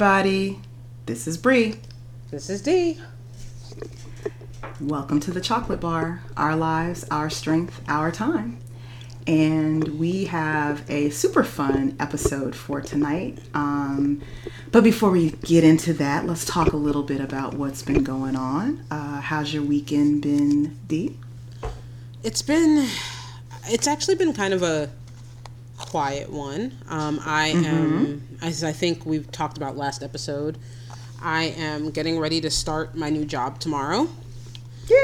everybody. This is Bri. This is Di. Welcome to the Chocolate Bar. Our lives, our strength, our time. And we have a super fun episode for tonight. Um, but before we get into that, let's talk a little bit about what's been going on. Uh, how's your weekend been, Di? It's been, it's actually been kind of a quiet one. Um, I am, as I think we've talked about last episode, I am getting ready to start my new job tomorrow. Yay!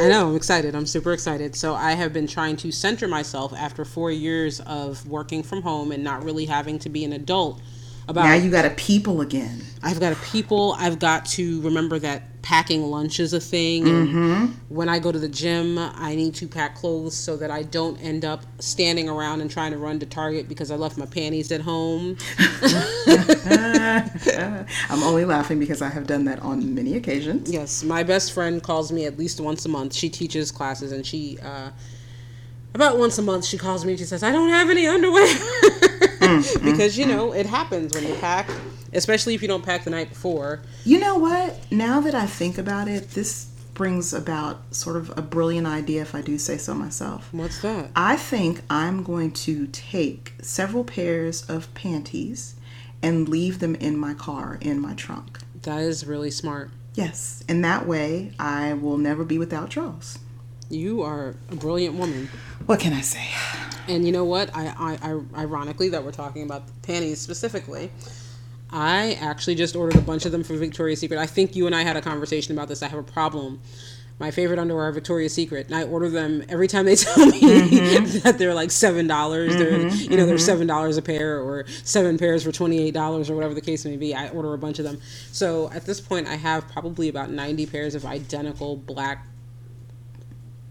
I know, I'm excited. I'm super excited. So I have been trying to center myself after four years of working from home and not really having to be an adult about Now you got to people again. I've got to people. I've got to remember that packing lunch is a thing. And mm-hmm. when I go to the gym, I need to pack clothes so that I don't end up standing around and trying to run to Target because I left my panties at home. I'm only laughing because I have done that on many occasions. Yes, my best friend calls me at least once a month. She teaches classes and she, uh, about once a month, she calls me and she says, I don't have any underwear. Mm, mm, because, you mm. know, it happens when you pack, especially if you don't pack the night before. You know what? Now that I think about it, this brings about sort of a brilliant idea, if I do say so myself. What's that? I think I'm going to take several pairs of panties and leave them in my car, in my trunk. That is really smart. Yes, and that way I will never be without drawers. You are a brilliant woman. What can I say? And you know what? I, I, I ironically that we're talking about panties specifically. I actually just ordered a bunch of them from Victoria's Secret. I think you and I had a conversation about this. I have a problem. My favorite underwear are Victoria's Secret, and I order them every time they tell me mm-hmm. that they're like seven dollars. They're mm-hmm. you know they're mm-hmm. seven dollars a pair or seven pairs for twenty eight dollars or whatever the case may be. I order a bunch of them. So at this point, I have probably about ninety pairs of identical black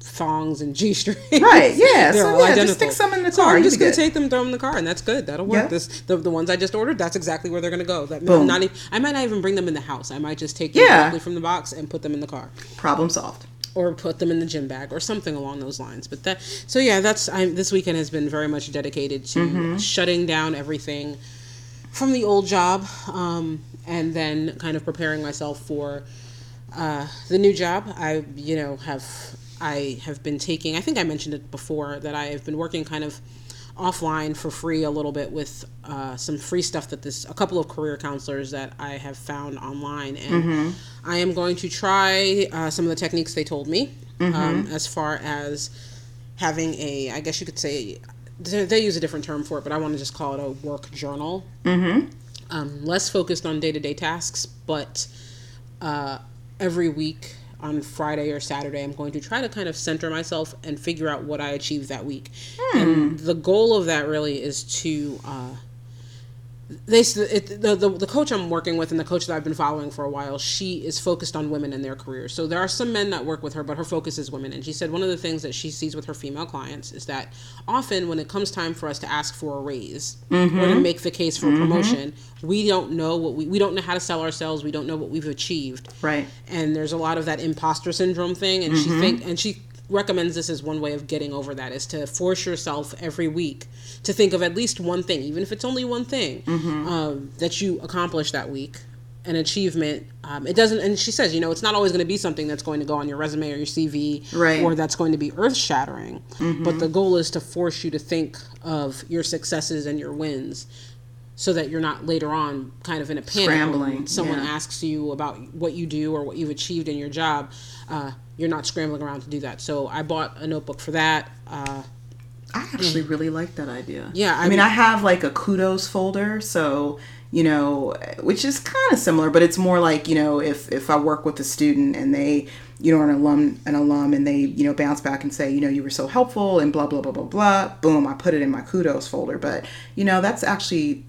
thongs and g strings. Right, yeah, They're so all yeah, just identical. stick some in the So car, I'm just gonna good. take them, throw them in the car, and that's good. That'll work. This the, the ones I just ordered. That's exactly where they're gonna go. That Boom. not even, I might not even bring them in the house. I might just take them Yeah. directly from the box and put them in the car, Problem solved. or put them in the gym bag, or something along those lines. But that so yeah, that's I, this weekend has been very much dedicated to Mm-hmm. shutting down everything from the old job, um, and then kind of preparing myself for uh, the new job. I you know have I have been taking. I think I mentioned it before that I have been working kind of offline for free a little bit with uh, some free stuff that this a couple of career counselors that I have found online, and I am going to try uh, some of the techniques they told me um, as far as having a. I guess you could say. They they use a different term for it, but I want to just call it a work journal. Mm-hmm. Um, less focused on day to day tasks, but uh, every week on Friday or Saturday, I'm going to try to kind of center myself and figure out what I achieved that week. And the goal of that really is to. Uh, they it, the, the the coach I'm working with and the coach that I've been following for a while, she is focused on women and their careers. So there are some men that work with her, but her focus is women. And she said one of the things that she sees with her female clients is that often when it comes time for us to ask for a raise or to mm-hmm. make the case for a mm-hmm. promotion, we don't know what we we don't know how to sell ourselves. We don't know what we've achieved Right. and there's a lot of that imposter syndrome thing and she mm-hmm. think and she recommends this as one way of getting over that is to force yourself every week to think of at least one thing even if it's only one thing um, that you accomplish that week an achievement um, it doesn't and she says you know it's not always going to be something that's going to go on your resume or your cv Right. or that's going to be earth shattering but the goal is to force you to think of your successes and your wins so that you're not later on kind of in a panic when someone yeah. asks you about what you do or what you've achieved in your job, uh, you're not scrambling around to do that. So I bought a notebook for that. Uh, I actually really like that idea. Yeah, I, I mean, mean- I have like a kudos folder, so you know, which is kind of similar, but it's more like you know, if if I work with a student and they, you know, are an alum, an alum, and they you know bounce back and say, you know, you were so helpful and blah blah blah blah blah. Boom, I put it in my kudos folder. But you know, that's actually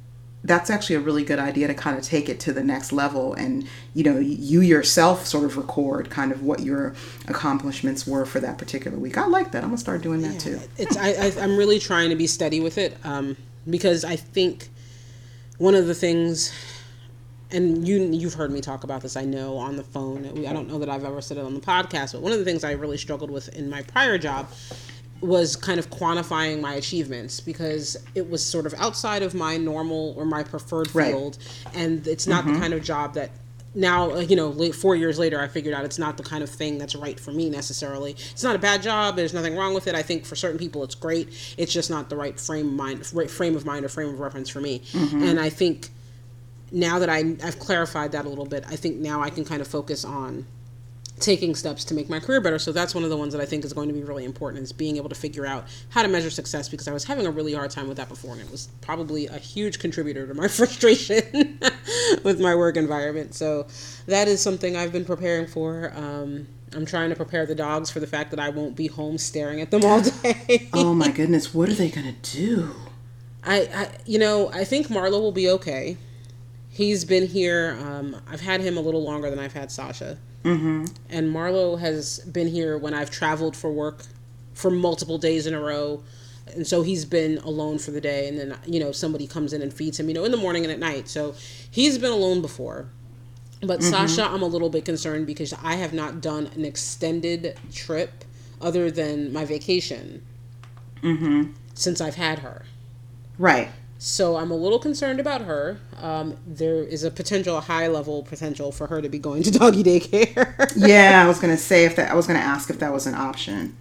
that's actually a really good idea to kind of take it to the next level and you know you yourself sort of record kind of what your accomplishments were for that particular week. I like that. I'm gonna start doing that too. it's I, I I'm really trying to be steady with it um, because I think one of the things, and you you've heard me talk about this, I know on the phone. I don't know that I've ever said it on the podcast, but one of the things I really struggled with in my prior job was kind of quantifying my achievements because it was sort of outside of my normal or my preferred Right. field. And it's not the kind of job that now uh, you know late, four years later i figured out it's not the kind of thing that's right for me necessarily. It's not a bad job. There's nothing wrong with it. I think for certain people it's great. It's just not the right frame of mind right frame of mind or frame of reference for me. And i think now that I, I've clarified that a little bit, I think now I can kind of focus on taking steps to make my career better. So that's one of the ones that I think is going to be really important is being able to figure out how to measure success because I was having a really hard time with that before and it was probably a huge contributor to my frustration with my work environment. So that is something I've been preparing for. Um, I'm trying to prepare the dogs for the fact that I won't be home staring at them all day. Oh my goodness, what are they gonna do? I, I you know I think Marlo will be okay. He's been here. Um, I've had him a little longer than I've had Sasha, mm-hmm. and Marlo has been here when I've traveled for work for multiple days in a row, and so he's been alone for the day. And then you know somebody comes in and feeds him, you know, in the morning and at night. So he's been alone before. But Sasha, I'm a little bit concerned because I have not done an extended trip other than my vacation since I've had her. Right. So I'm a little concerned about her. Um, there is a potential, a high level potential for her to be going to doggy daycare. Yeah, I was gonna say if that I was gonna ask if that was an option.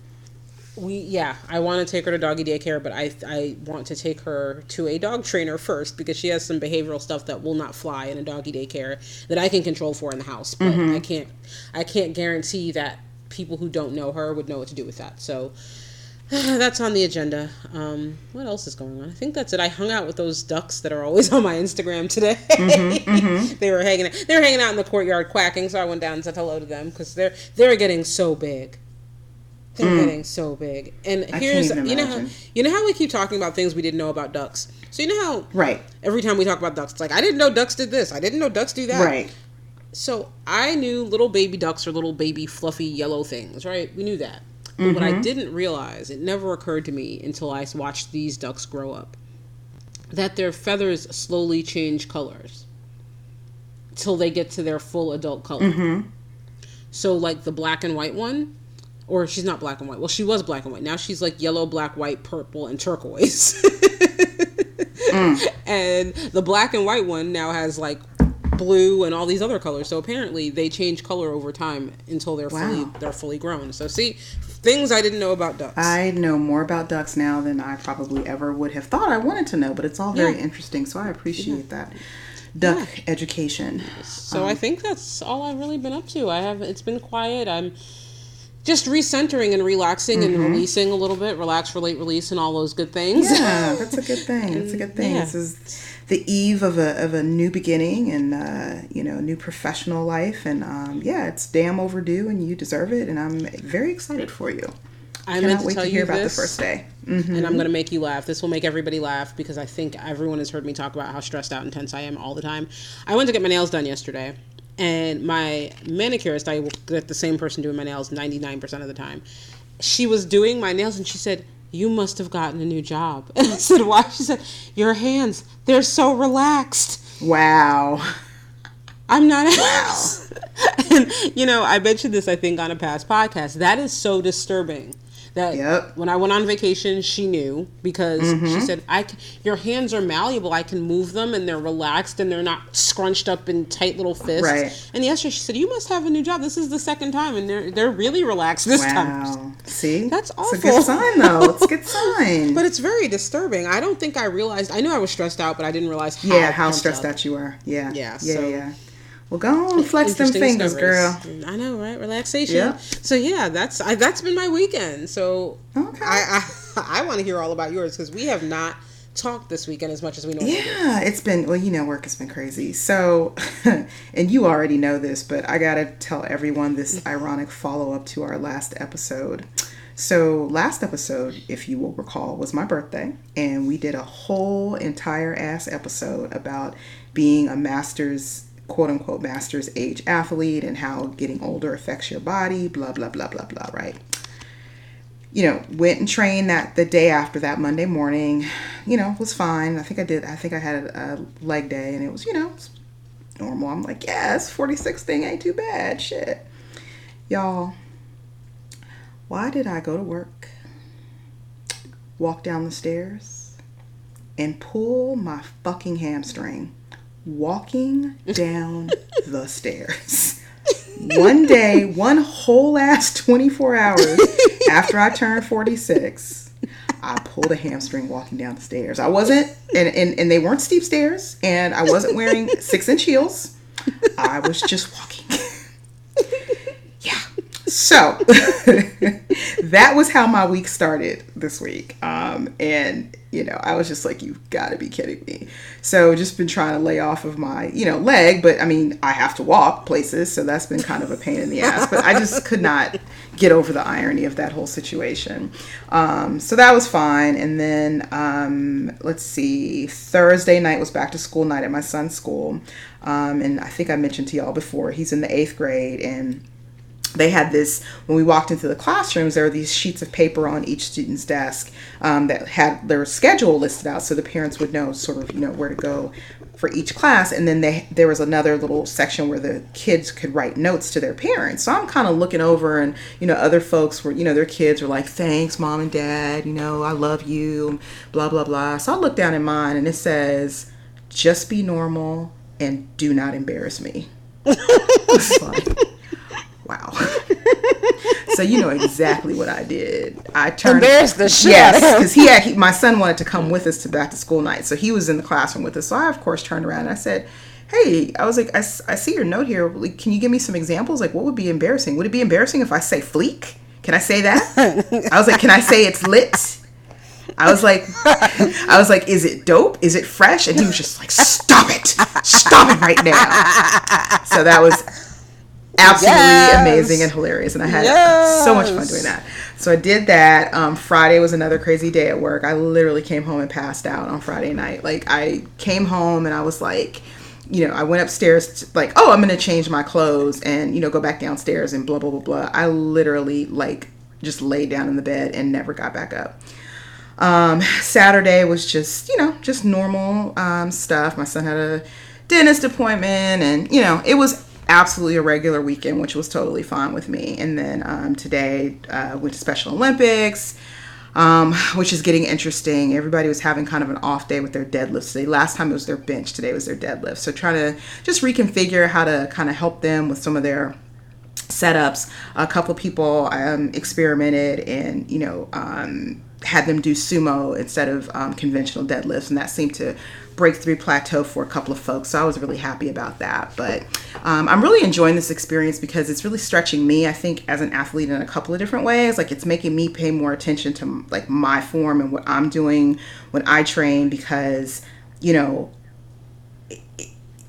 we, yeah, I want to take her to doggy daycare, but I, I want to take her to a dog trainer first because she has some behavioral stuff that will not fly in a doggy daycare that I can control for in the house. But I can't, I can't guarantee that people who don't know her would know what to do with that. So that's on the agenda. Um, what else is going on? I think that's it. I hung out with those ducks that are always on my Instagram today. they were hanging. They were hanging out in the courtyard quacking, so I went down and said hello to them because they're they're getting so big. They're getting so big. And here's you know how, you know how we keep talking about things we didn't know about ducks. So you know how Right. every time we talk about ducks, it's like I didn't know ducks did this. I didn't know ducks do that. Right. So I knew little baby ducks are little baby fluffy yellow things, right? We knew that. But what I mm-hmm. didn't realize, it never occurred to me until I watched these ducks grow up, that their feathers slowly change colors till they get to their full adult color. Mm-hmm. So like the black and white one, or she's not black and white. Well, she was black and white. Now she's like yellow, black, white, purple, and turquoise. Mm. And the black and white one now has like blue and all these other colors. So apparently they change color over time until they're fully they're fully grown. So see, things I didn't know about ducks. I know more about ducks now than I probably ever would have thought I wanted to know, but it's all very Yeah. interesting, so I appreciate that. Duck education. So I um, think that's all I've really been up to. I have it's been quiet. I'm just recentering and relaxing and releasing a little bit, relax, relate, release, and all those good things. Yeah, that's a good thing. That's a good thing. Yeah. This is the eve of a, of a new beginning and uh, you know new professional life, and um, yeah, it's damn overdue, and you deserve it, and I'm very excited for you. I Cannot meant to tell to you hear about this, the first day. and I'm gonna make you laugh. This will make everybody laugh because I think everyone has heard me talk about how stressed out and tense I am all the time. I went to get my nails done yesterday, and my manicurist, I get the same person doing my nails 99% of the time. She was doing my nails, and she said. You must have gotten a new job. And I said, Why? She said, Your hands, they're so relaxed. Wow. I'm not and you know, I mentioned this I think on a past podcast. That is so disturbing. That Yep. when I went on vacation, she knew because she mm-hmm. said, "I, your hands are malleable. I can move them, and they're relaxed, and they're not scrunched up in tight little fists." Right. And yesterday, she said, "You must have a new job. This is the second time, and they're they're really relaxed this time." Wow. See? That's It's a awful. good sign, though. It's a good sign. But it's very disturbing. I don't think I realized. I knew I was stressed out, but I didn't realize how yeah, how stressed up. out you are. Yeah. Yeah, Yeah, so- yeah. Well, go on, flex them fingers, discoveries. girl. I know, right? Relaxation. Yeah. So yeah, that's I, that's been my weekend. So Okay. I I, I want to hear all about yours because we have not talked this weekend as much as we normally do. Yeah, it's been well, you know, work has been crazy. So, and you already know this, but I gotta tell everyone this ironic follow up to our last episode. So, last episode, if you will recall, was my birthday, and we did a whole entire ass episode about being a master's quote unquote master's age athlete and how getting older affects your body, blah blah blah blah blah, right? you know, went and trained that the day after that Monday morning, you know, was fine. I think I did. I think I had a, a leg day, and it was, you know, it's normal. I'm like, yes, 46 thing ain't too bad. Shit, y'all. Why did I go to work walk down the stairs and pull my fucking hamstring walking down the stairs. One day, one whole ass 24 hours after I turned 46, I pulled a hamstring walking down the stairs. I wasn't, and, and, and they weren't steep stairs, and I wasn't wearing six inch heels. I was just walking. So that was how my week started this week. Um, and you know, I was just like, you've got to be kidding me. So just been trying to lay off of my, you know, leg, but I mean, I have to walk places, so that's been kind of a pain in the ass. But I just could not get over the irony of that whole situation. Um, so that was fine. And then um, let's see, Thursday night was back to school night at my son's school, um, and I think I mentioned to y'all before he's in the eighth grade and they had this when we walked into the classrooms there were these sheets of paper on each student's desk um, that had their schedule listed out so the parents would know sort of you know where to go for each class. And then they there was another little section where the kids could write notes to their parents. So i'm kind of looking over and you know other folks were you know their kids were like thanks mom and dad you know i love you blah blah blah. So i look down in mine and it says just be normal and do not embarrass me Wow. so you know exactly what I did. I turned embarrassed the shit. Yes, because he had he, my son wanted to come with us to back to school night, so he was in the classroom with us. So I of course turned around and I said, "Hey, I was like, I, I see your note here. Like, can you give me some examples? Like, what would be embarrassing? Would it be embarrassing if I say fleek? Can I say that? I was like, can I say it's lit? I was like, I was like, is it dope? Is it fresh? And he was just like, stop it, stop it right now. So that was absolutely yes. amazing and hilarious and i had yes. so much fun doing that. So i did that. Um, friday was another crazy day at work. I literally came home and passed out on friday night. Like i came home and i was like you know i went upstairs to, like oh i'm gonna change my clothes and you know go back downstairs and blah blah blah blah. I literally like just laid down in the bed and never got back up. Um, saturday was just you know just normal um, stuff. My son had a dentist appointment and you know it was absolutely a regular weekend, which was totally fine with me. And then um, today uh, went to Special Olympics, um, which is getting interesting. Everybody was having kind of an off day with their deadlifts today. Last time it was their bench, today was their deadlift. So trying to just reconfigure how to kind of help them with some of their setups. A couple people um, experimented and you know um, had them do sumo instead of um, conventional deadlifts, and that seemed to breakthrough plateau for a couple of folks. So I was really happy about that. But um, I'm really enjoying this experience because it's really stretching me, I think, as an athlete in a couple of different ways. Like it's making me pay more attention to like my form and what I'm doing when I train because, you know,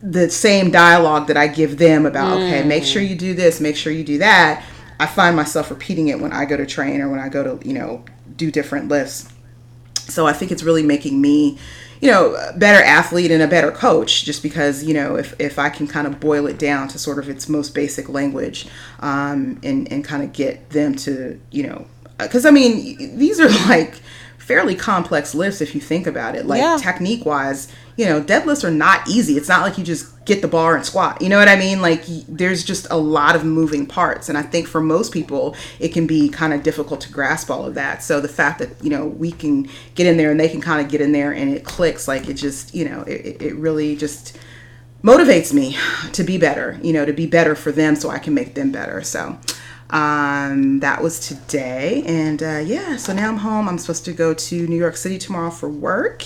the same dialogue that I give them about, mm. okay, make sure you do this, make sure you do that. I find myself repeating it when I go to train or when I go to, you know, do different lifts. So I think it's really making me you know, better athlete and a better coach just because, you know, if, if I can kind of boil it down to sort of its most basic language um, and, and kind of get them to, you know, because I mean, these are like fairly complex lifts if you think about it. Like yeah. technique wise, you know, deadlifts are not easy. It's not like you just get the bar and squat. You know what I mean? Like there's just a lot of moving parts. And I think for most people, it can be kind of difficult to grasp all of that. So the fact that, you know, we can get in there and they can kind of get in there and it clicks, like it just, you know, it, it really just motivates me to be better, you know, to be better for them so I can make them better. So, um, that was today. And uh, yeah, so now I'm home. I'm supposed to go to New York City tomorrow for work.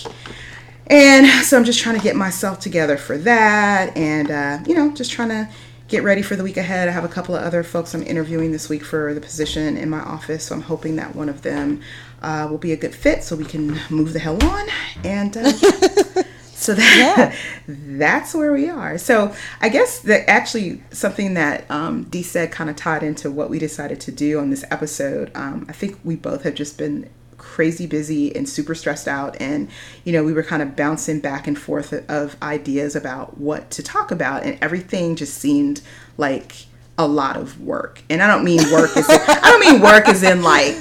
And so I'm just trying to get myself together for that and, uh, you know, just trying to get ready for the week ahead. I have a couple of other folks I'm interviewing this week for the position in my office. So I'm hoping that one of them uh, will be a good fit so we can move the hell on. And uh, so that, yeah. that's where we are. So I guess that actually something that um, Di said kind of tied into what we decided to do on this episode. Um, I think we both have just been crazy busy and super stressed out. And you know we were kind of bouncing back and forth of ideas about what to talk about. And everything just seemed like a lot of work. And i don't mean work as in, i don't mean work as in like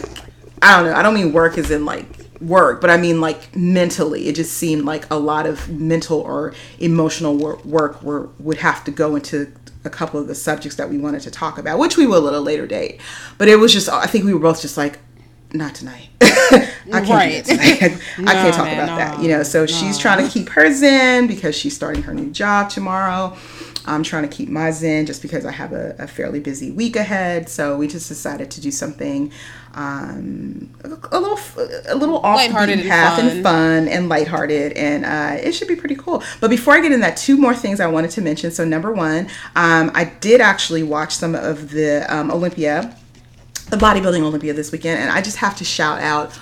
i don't know. I don't mean work as in like work but i mean like mentally. It just seemed like a lot of mental or emotional work, work were, would have to go into a couple of the subjects that we wanted to talk about which we will at a later date. But it was just i think we were both just like not tonight. I can't Right. do that tonight. I No, can't talk man, about that. You know, so she's trying to keep her zen because she's starting her new job tomorrow. I'm trying to keep my zen just because I have a, a fairly busy week ahead. So we just decided to do something um, a, a little a little off the Lighthearted and path and fun. fun and lighthearted, and uh, it should be pretty cool. But before I get in that, two more things I wanted to mention. So number one, um, I did actually watch some of the um, Olympia the bodybuilding Olympia this weekend, and I just have to shout out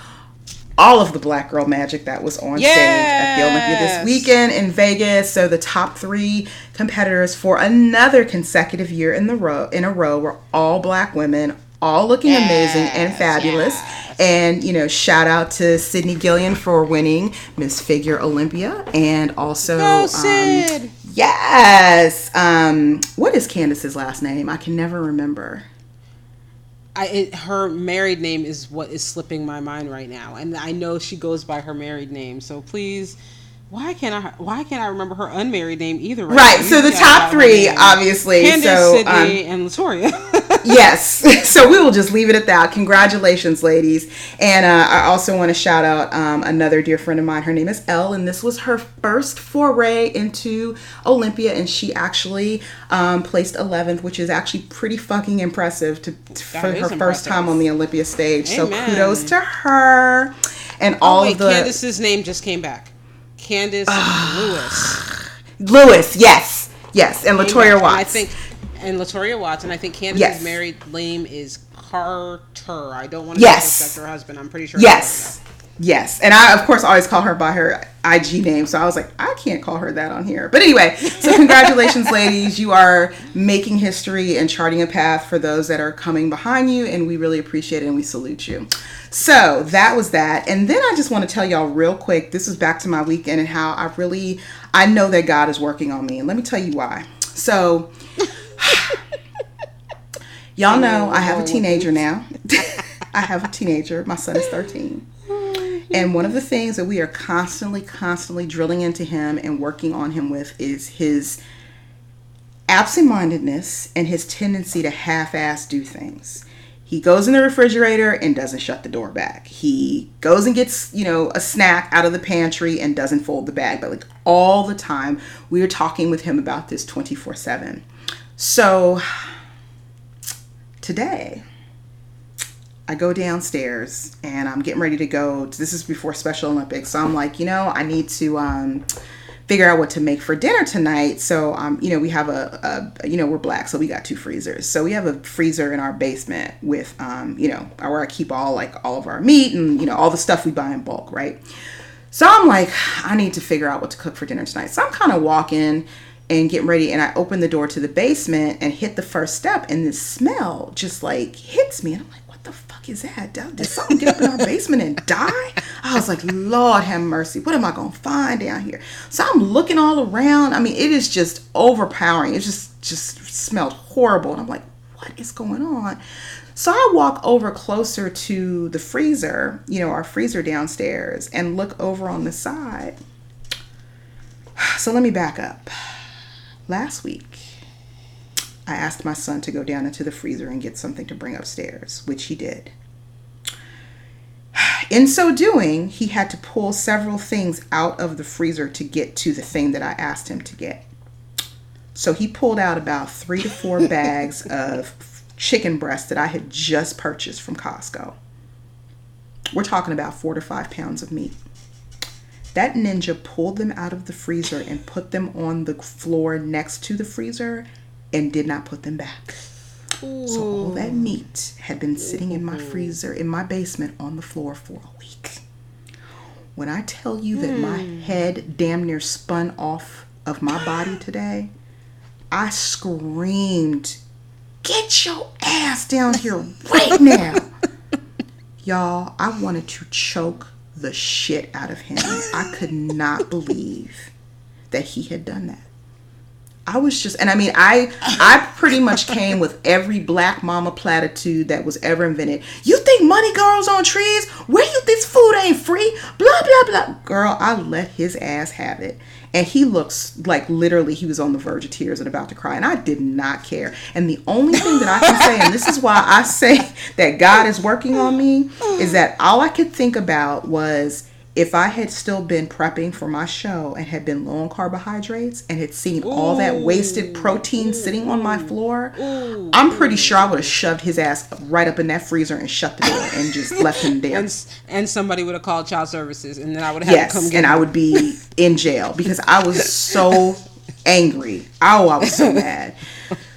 all of the black girl magic that was on stage at the Olympia this weekend in Vegas. So the top three competitors for another consecutive year in the row in a row were all black women, all looking amazing and fabulous. yes. And you know, shout out to Cydney Gillon for winning Miss Figure Olympia, and also Go um, yes, um, what is Candice's last name? I can never remember. I, it, her married name is what is slipping my mind right now, and I know she goes by her married name. So please, why can't I? Why can't I remember her unmarried name either? Right. now? So the top three, obviously. Candice, so Cydney, um, and Latorria. yes. So we will just leave it at that. Congratulations, ladies. And uh, I also want to shout out um, another dear friend of mine. Her name is Elle, and this was her first foray into Olympia, and she actually um, placed 11th, which is actually pretty fucking impressive to, to- for her is first time on the Olympia stage. So kudos to her. And all oh wait, of the Candice's name just came back. Candice Lewis. Lewis, yes, yes, and Latoya back, Watts. And I think, and Latorria Watts, and I think Candice's Yes. married name is Carter. I don't want to Yes. disrespect her husband. I'm pretty sure. Yes. Yes. And I, of course, always call her by her IG name. So I was like, I can't call her that on here. But anyway, so congratulations, ladies. You are making history and charting a path for those that are coming behind you. And we really appreciate it and we salute you. So that was that. And then I just want to tell y'all real quick this is back to my weekend and how I really, I know that God is working on me. And let me tell you why. So. Y'all know I have a teenager now. I have a teenager. My son is 13. And one of the things that we are constantly, constantly drilling into him and working on him with is his absent-mindedness and his tendency to half-ass do things. He goes in the refrigerator and doesn't shut the door back. He goes and gets, you know, a snack out of the pantry and doesn't fold the bag. But like all the time, we are talking with him about this 24/7. So today, I go downstairs and I'm getting ready to go. This is before Special Olympics, so I'm like, you know, I need to um, figure out what to make for dinner tonight. So, um, you know, we have a, a, you know, we're black, so we got two freezers. So we have a freezer in our basement with, um, you know, where I keep all like all of our meat and you know all the stuff we buy in bulk, right? So I'm like, I need to figure out what to cook for dinner tonight. So I'm kind of walking and getting ready, and I open the door to the basement and hit the first step, and this smell just like hits me, and I'm like, fuck is that? Did something get up in our basement and die? I was like, Lord have mercy, what am I gonna find down here? So I'm looking all around. I mean, it is just overpowering. It just just smelled horrible, and I'm like, what is going on? So I walk over closer to the freezer, you know, our freezer downstairs, and look over on the side. So let me back up. Last week, I asked my son to go down into the freezer and get something to bring upstairs, which he did. In so doing, he had to pull several things out of the freezer to get to the thing that I asked him to get. So he pulled out about three to four bags of chicken breast that I had just purchased from Costco. We're talking about four to five pounds of meat. That ninja pulled them out of the freezer and put them on the floor next to the freezer and did not put them back. So all that meat had been sitting in my freezer in my basement on the floor for a week. When I tell you that my hmm. head damn near spun off of my body today, I screamed, Get your ass down here right now. Y'all, I wanted to choke the shit out of him. I could not believe that he had done that. I was just, and I mean, I I pretty much came with every black mama platitude that was ever invented. You think money grows on trees? Where you this food ain't free? Blah blah blah. Girl, I let his ass have it, and he looks like literally he was on the verge of tears and about to cry and i did not care and the only thing that i can say and this is why i say that god is working on me is that all i could think about was if I had still been prepping for my show and had been low on carbohydrates and had seen all that wasted protein sitting on my floor, I'm pretty sure I would have shoved his ass right up in that freezer and shut the door and just left him there. And, and somebody would have called child services, and then I would have to come Yes, get and him. I would be in jail because I was so angry. Oh, I was so mad.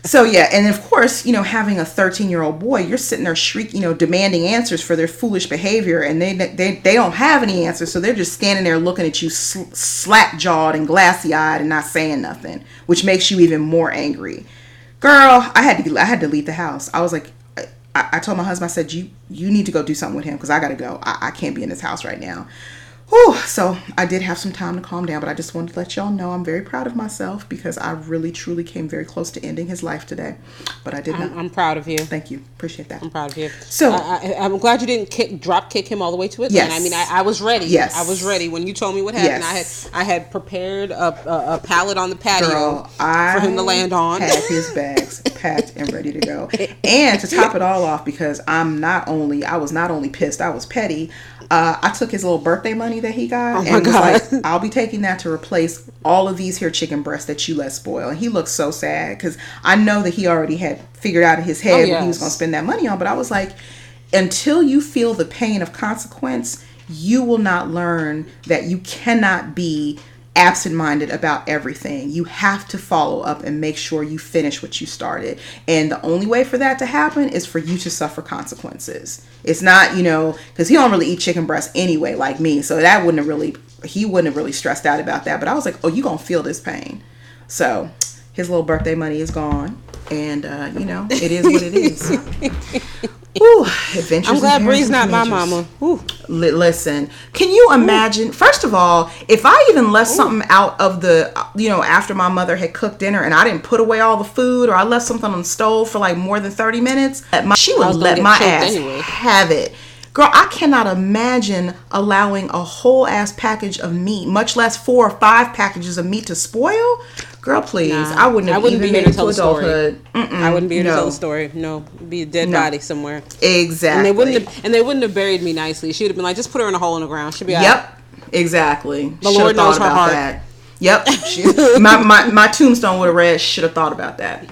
So yeah, and of course, you know, having a 13 year old boy, you're sitting there shrieking, you know, demanding answers for their foolish behavior, and they they they don't have any answers, so they're just standing there looking at you sl- slack jawed and glassy eyed and not saying nothing, which makes you even more angry. Girl, I had to I had to leave the house. I was like. I, I told my husband, I said, you you need to go do something with him because I got to go. I, I can't be in this house right now. Whew, so I did have some time to calm down, but I just wanted to let y'all know I'm very proud of myself because I really truly came very close to ending his life today. But I did not. I'm, I'm proud of you. Thank you. Appreciate that. I'm proud of you. So- I, I, I'm glad you didn't kick, drop kick him all the way to it. Yes. I mean, I, I was ready. Yes. I was ready when you told me what happened. Yes. I had I had prepared a, a, a pallet on the patio Girl, I for him to land on. had his bags packed and ready to go. And to top it all off, because I'm not only I was not only pissed, I was petty. Uh, I took his little birthday money that he got Oh and was like, I'll be taking that to replace all of these here chicken breasts that you let spoil. And he looked so sad because I know that he already had figured out in his head what he was going to spend that money on. But I was like, until you feel the pain of consequence, you will not learn that you cannot be absent-minded about everything. You have to follow up and make sure you finish what you started. And the only way for that to happen is for you to suffer consequences. It's not, you know, because he don't really eat chicken breast anyway, like me. So that wouldn't have really, he wouldn't have really stressed out about that. But I was like, oh, you gonna feel this pain. So his little birthday money is gone. And, uh, you know, it is what it is. Whew, adventures I'm glad Bri's not my mama. Li- listen, can you imagine? First of all, if I even left something out of the, you know, after my mother had cooked dinner and I didn't put away all the food, or I left something on the stove for like more than thirty minutes, my, she would let my ass anyway. have it. Girl, I cannot imagine allowing a whole ass package of meat, much less four or five packages of meat, to spoil. Girl, please, I wouldn't have I wouldn't even be made here it to tell to the story. adulthood. I wouldn't be here to tell the story. No, be a dead No. body somewhere. Exactly. And they wouldn't have, and they wouldn't have buried me nicely. She would have been like, just put her in a hole in the ground. She'd be. Yep, exactly. The Lord knows her heart. Yep, my, my my tombstone would have read. Should have thought about that.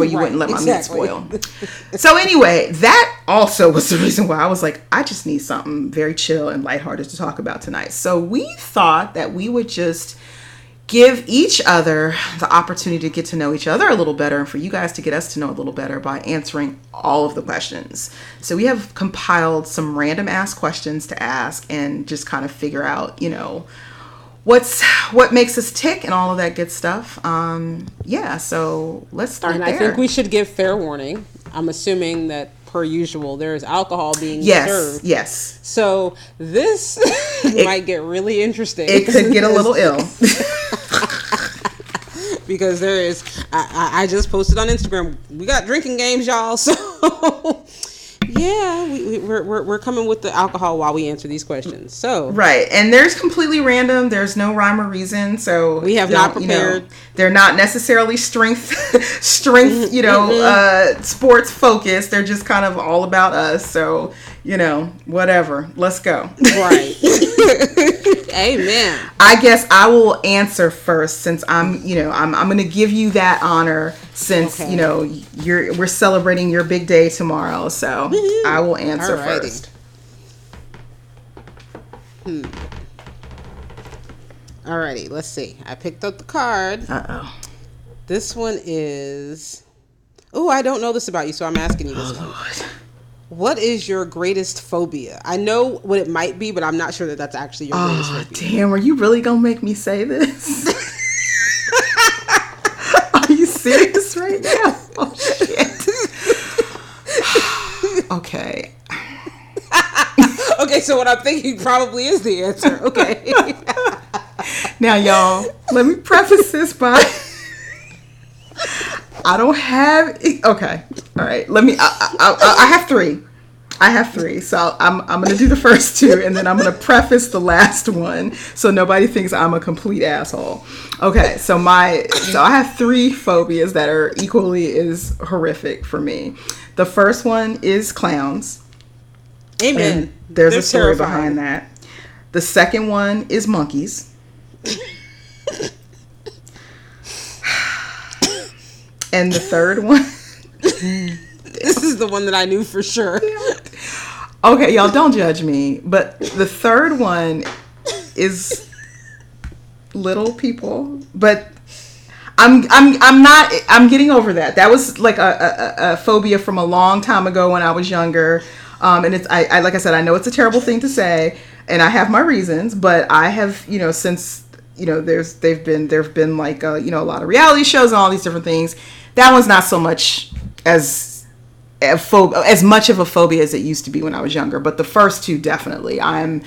For you Right, wouldn't let my exactly. meat spoil. So anyway, that also was the reason why I was like, I just need something very chill and lighthearted to talk about tonight. So we thought that we would just give each other the opportunity to get to know each other a little better and for you guys to get us to know a little better by answering all of the questions. So we have compiled some random ass questions to ask and just kind of figure out, you know, what's what makes us tick and all of that good stuff. Um yeah, so let's start And there. I think we should give fair warning. I'm assuming that per usual there is alcohol being yes, served. yes. So this might get really interesting. It could get a little ill. because there is. I, I, I just posted on Instagram. We got drinking games, y'all. So yeah, we, we, we're, we're we're coming with the alcohol while we answer these questions. So Right, and there's completely random. There's no rhyme or reason, so We have not don't, you know, prepared. they're not necessarily strength, strength, you know, uh, sports focused. They're just kind of all about us. So you know, whatever. Let's go. right. Amen. I guess I will answer first since I'm, you know, I'm, I'm going to give you that honor since Okay. you know you're we're celebrating your big day tomorrow. So I will answer Alrighty. first. Alrighty, let's see. I picked up the card. Uh oh. This one is. Oh, I don't know this about you, so I'm asking you this one. Lord. What is your greatest phobia? I know what it might be, but I'm not sure that that's actually your greatest Oh, phobia. damn, are you really gonna make me say this? are you serious right now? Oh shit. okay. Okay, so what I'm thinking probably is the answer. Okay. Now y'all, let me preface this by I don't have okay. All right. Let me I, I, I, I have 3. I have three, so I'm I'm gonna do the first two, and then I'm gonna preface the last one, so nobody thinks I'm a complete asshole. Okay, so my so I have three phobias that are equally as horrific for me. The first one is clowns. Amen. And there's They're a story terrifying. behind that. The second one is monkeys. and the third one This is the one that I knew for sure. Okay, y'all don't judge me, but the third one is little people, but I'm I'm I'm not I'm getting over that. That was like a, a, a phobia from a long time ago when I was younger. Um, and it's I, I like I said I know it's a terrible thing to say, and I have my reasons, but I have you know since you know there's they've been there've been like uh, you know a lot of reality shows and all these different things. That one's not so much as a phob- as much of a phobia as it used to be when I was younger, but the first two definitely. I'm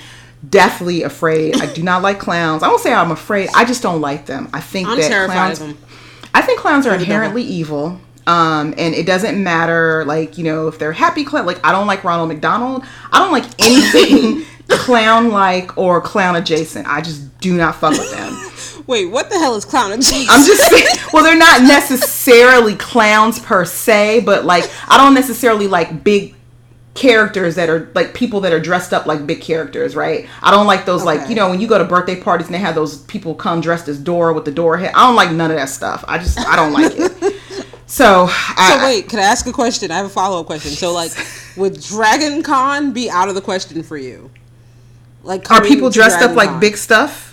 deathly afraid. I do not like clowns. I won't say I'm afraid. I just don't like them. I think I'm that terrified clowns. of them. I think clowns are inherently evil. Um, and it doesn't matter, like you know, if they're happy clown. Like I don't like Ronald McDonald. I don't like anything clown-like or clown adjacent. I just do not fuck with them. Wait, what the hell is clown adjacent? I'm just saying, well, they're not necessarily clowns per se, but like I don't necessarily like big characters that are like people that are dressed up like big characters, right? I don't like those like you know when you go to birthday parties and they have those people come dressed as Dora with the Dora head. I don't like none of that stuff. I just I don't like it. So, I, So wait, can I ask a question? I have a follow up question. So like, would Dragon Con be out of the question for you? Like, are people dressed up like big stuff?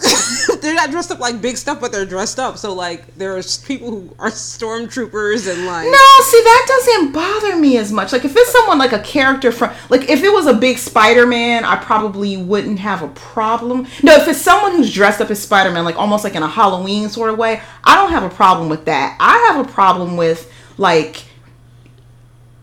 they're not dressed up like big stuff, but they're dressed up. So like, there are people who are stormtroopers and like. No, see that doesn't bother me as much. Like if it's someone like a character from like if it was a big Spider-Man, I probably wouldn't have a problem. No, if it's someone who's dressed up as Spider-Man like almost like in a Halloween sort of way, I don't have a problem with that. I have a problem with like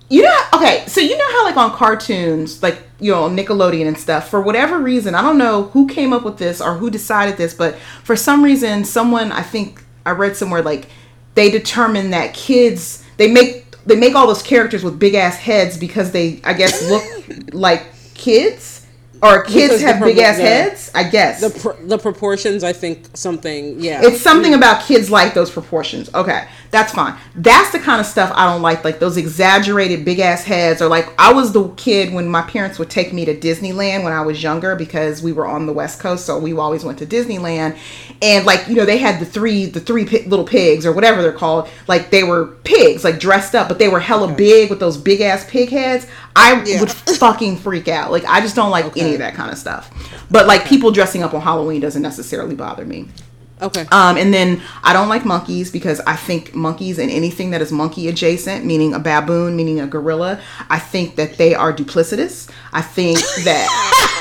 you know okay, so you know how like on cartoons like you know Nickelodeon and stuff for whatever reason, I don't know who came up with this or who decided this, but for some reason someone I think I read somewhere like they determine that kids they make they make all those characters with big ass heads because they I guess look like kids or kids Because have big ass the- heads. I guess The, pr- the proportions, I think something, yeah. it's something about kids like those proportions. Okay, that's fine. That's the kind of stuff I don't like, like those exaggerated big ass heads, or like I was the kid when my parents would take me to Disneyland when I was younger because we were on the West Coast, so we always went to Disneyland, and like you know they had the three the three pi- little pigs or whatever they're called, like they were pigs, like dressed up, but they were hella big with those big ass pig heads. I Yeah. would fucking freak out. Like I just don't like any of that kind of stuff. But like people dressing up on Halloween doesn't necessarily bother me. Okay. Um, and then I don't like monkeys because I think monkeys and anything that is monkey adjacent, meaning a baboon, meaning a gorilla, I think that they are duplicitous. I think that.